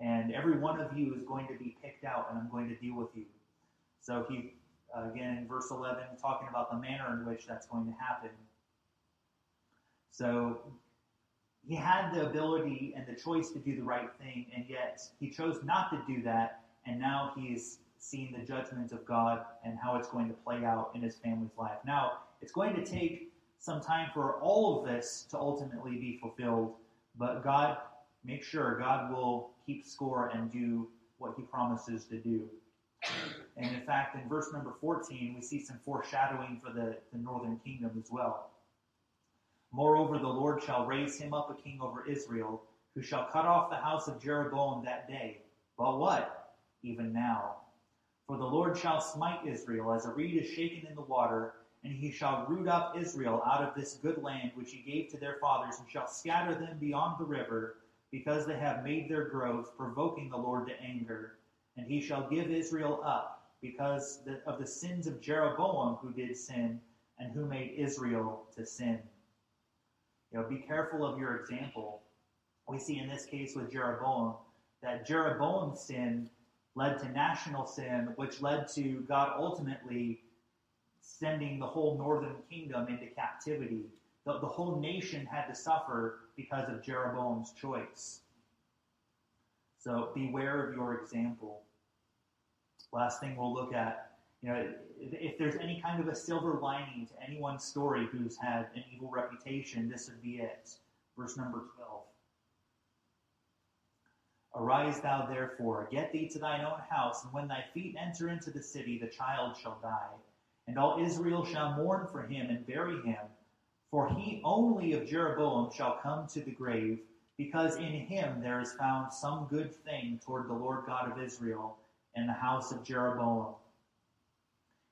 And every one of you is going to be picked out, and I'm going to deal with you. So he, again, in verse 11, talking about the manner in which that's going to happen. So he had the ability and the choice to do the right thing, and yet he chose not to do that, and now he's seeing the judgment of God and how it's going to play out in his family's life. Now, it's going to take some time for all of this to ultimately be fulfilled, but God, make sure God will keep score and do what he promises to do. And in fact, in verse number 14, we see some foreshadowing for the, the northern kingdom as well. Moreover, the Lord shall raise him up a king over Israel, who shall cut off the house of Jeroboam that day. But what? Even now. For the Lord shall smite Israel as a reed is shaken in the water, and he shall root up Israel out of this good land which he gave to their fathers, and shall scatter them beyond the river, because they have made their growth, provoking the Lord to anger. And he shall give Israel up, because of the sins of Jeroboam, who did sin, and who made Israel to sin. You know, be careful of your example. We see in this case with Jeroboam that Jeroboam's sin led to national sin, which led to God ultimately sending the whole northern kingdom into captivity. The, the whole nation had to suffer because of Jeroboam's choice. So beware of your example. Last thing we'll look at, you know, if there's any kind of a silver lining to anyone's story who's had an evil reputation, this would be it. Verse number 12. Arise thou therefore, get thee to thine own house, and when thy feet enter into the city, the child shall die. And all Israel shall mourn for him and bury him. For he only of Jeroboam shall come to the grave, because in him there is found some good thing toward the Lord God of Israel in the house of Jeroboam.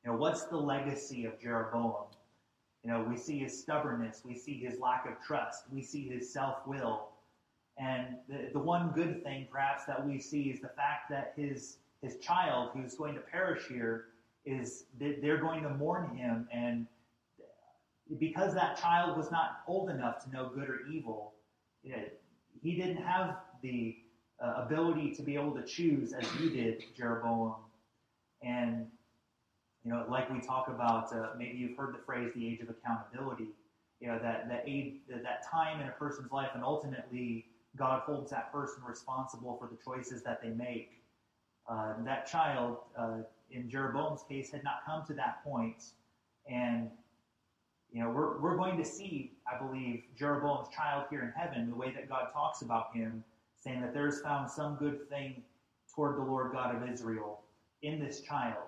You know, what's the legacy of Jeroboam? You know, we see his stubbornness, we see his lack of trust, we see his self will. And the, the one good thing, perhaps, that we see is the fact that his, his child, who's going to perish here, is they're going to mourn him. And because that child was not old enough to know good or evil, he didn't have the uh, ability to be able to choose as you did, Jeroboam. And you know, like we talk about, uh, maybe you've heard the phrase "the age of accountability." You know that that age, that time in a person's life, and ultimately God holds that person responsible for the choices that they make. Uh, that child, uh, in Jeroboam's case, had not come to that point, and you know we're we're going to see, I believe, Jeroboam's child here in heaven, the way that God talks about him, saying that there is found some good thing toward the Lord God of Israel in this child.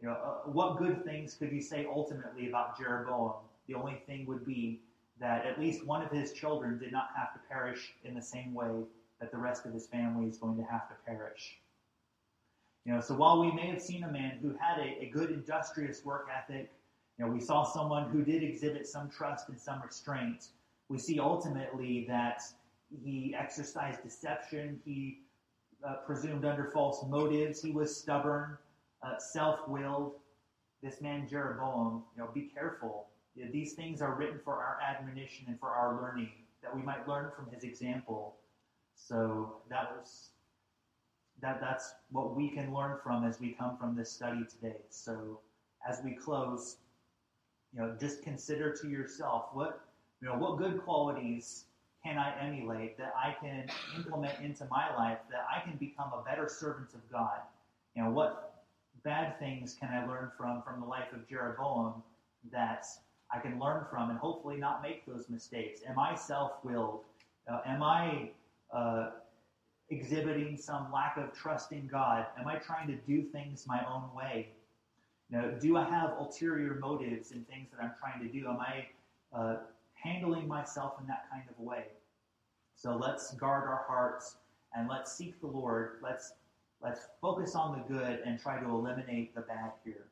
You know, uh, what good things could you say ultimately about Jeroboam? The only thing would be that at least one of his children did not have to perish in the same way that the rest of his family is going to have to perish. You know, so while we may have seen a man who had a, a good industrious work ethic, you know, we saw someone who did exhibit some trust and some restraint. We see ultimately that he exercised deception. He uh, presumed under false motives. He was stubborn uh, self-willed. This man Jeroboam, you know, be careful. You know, these things are written for our admonition and for our learning, that we might learn from his example. So that was that that's what we can learn from as we come from this study today. So as we close, you know, just consider to yourself what you know what good qualities can I emulate that I can implement into my life that I can become a better servant of God. You know, what bad things can I learn from from the life of Jeroboam that I can learn from and hopefully not make those mistakes? Am I self-willed? Uh, am I uh, exhibiting some lack of trust in God? Am I trying to do things my own way? Know, do I have ulterior motives in things that I'm trying to do? Am I uh, handling myself in that kind of way? So let's guard our hearts and let's seek the Lord. Let's Let's focus on the good and try to eliminate the bad here.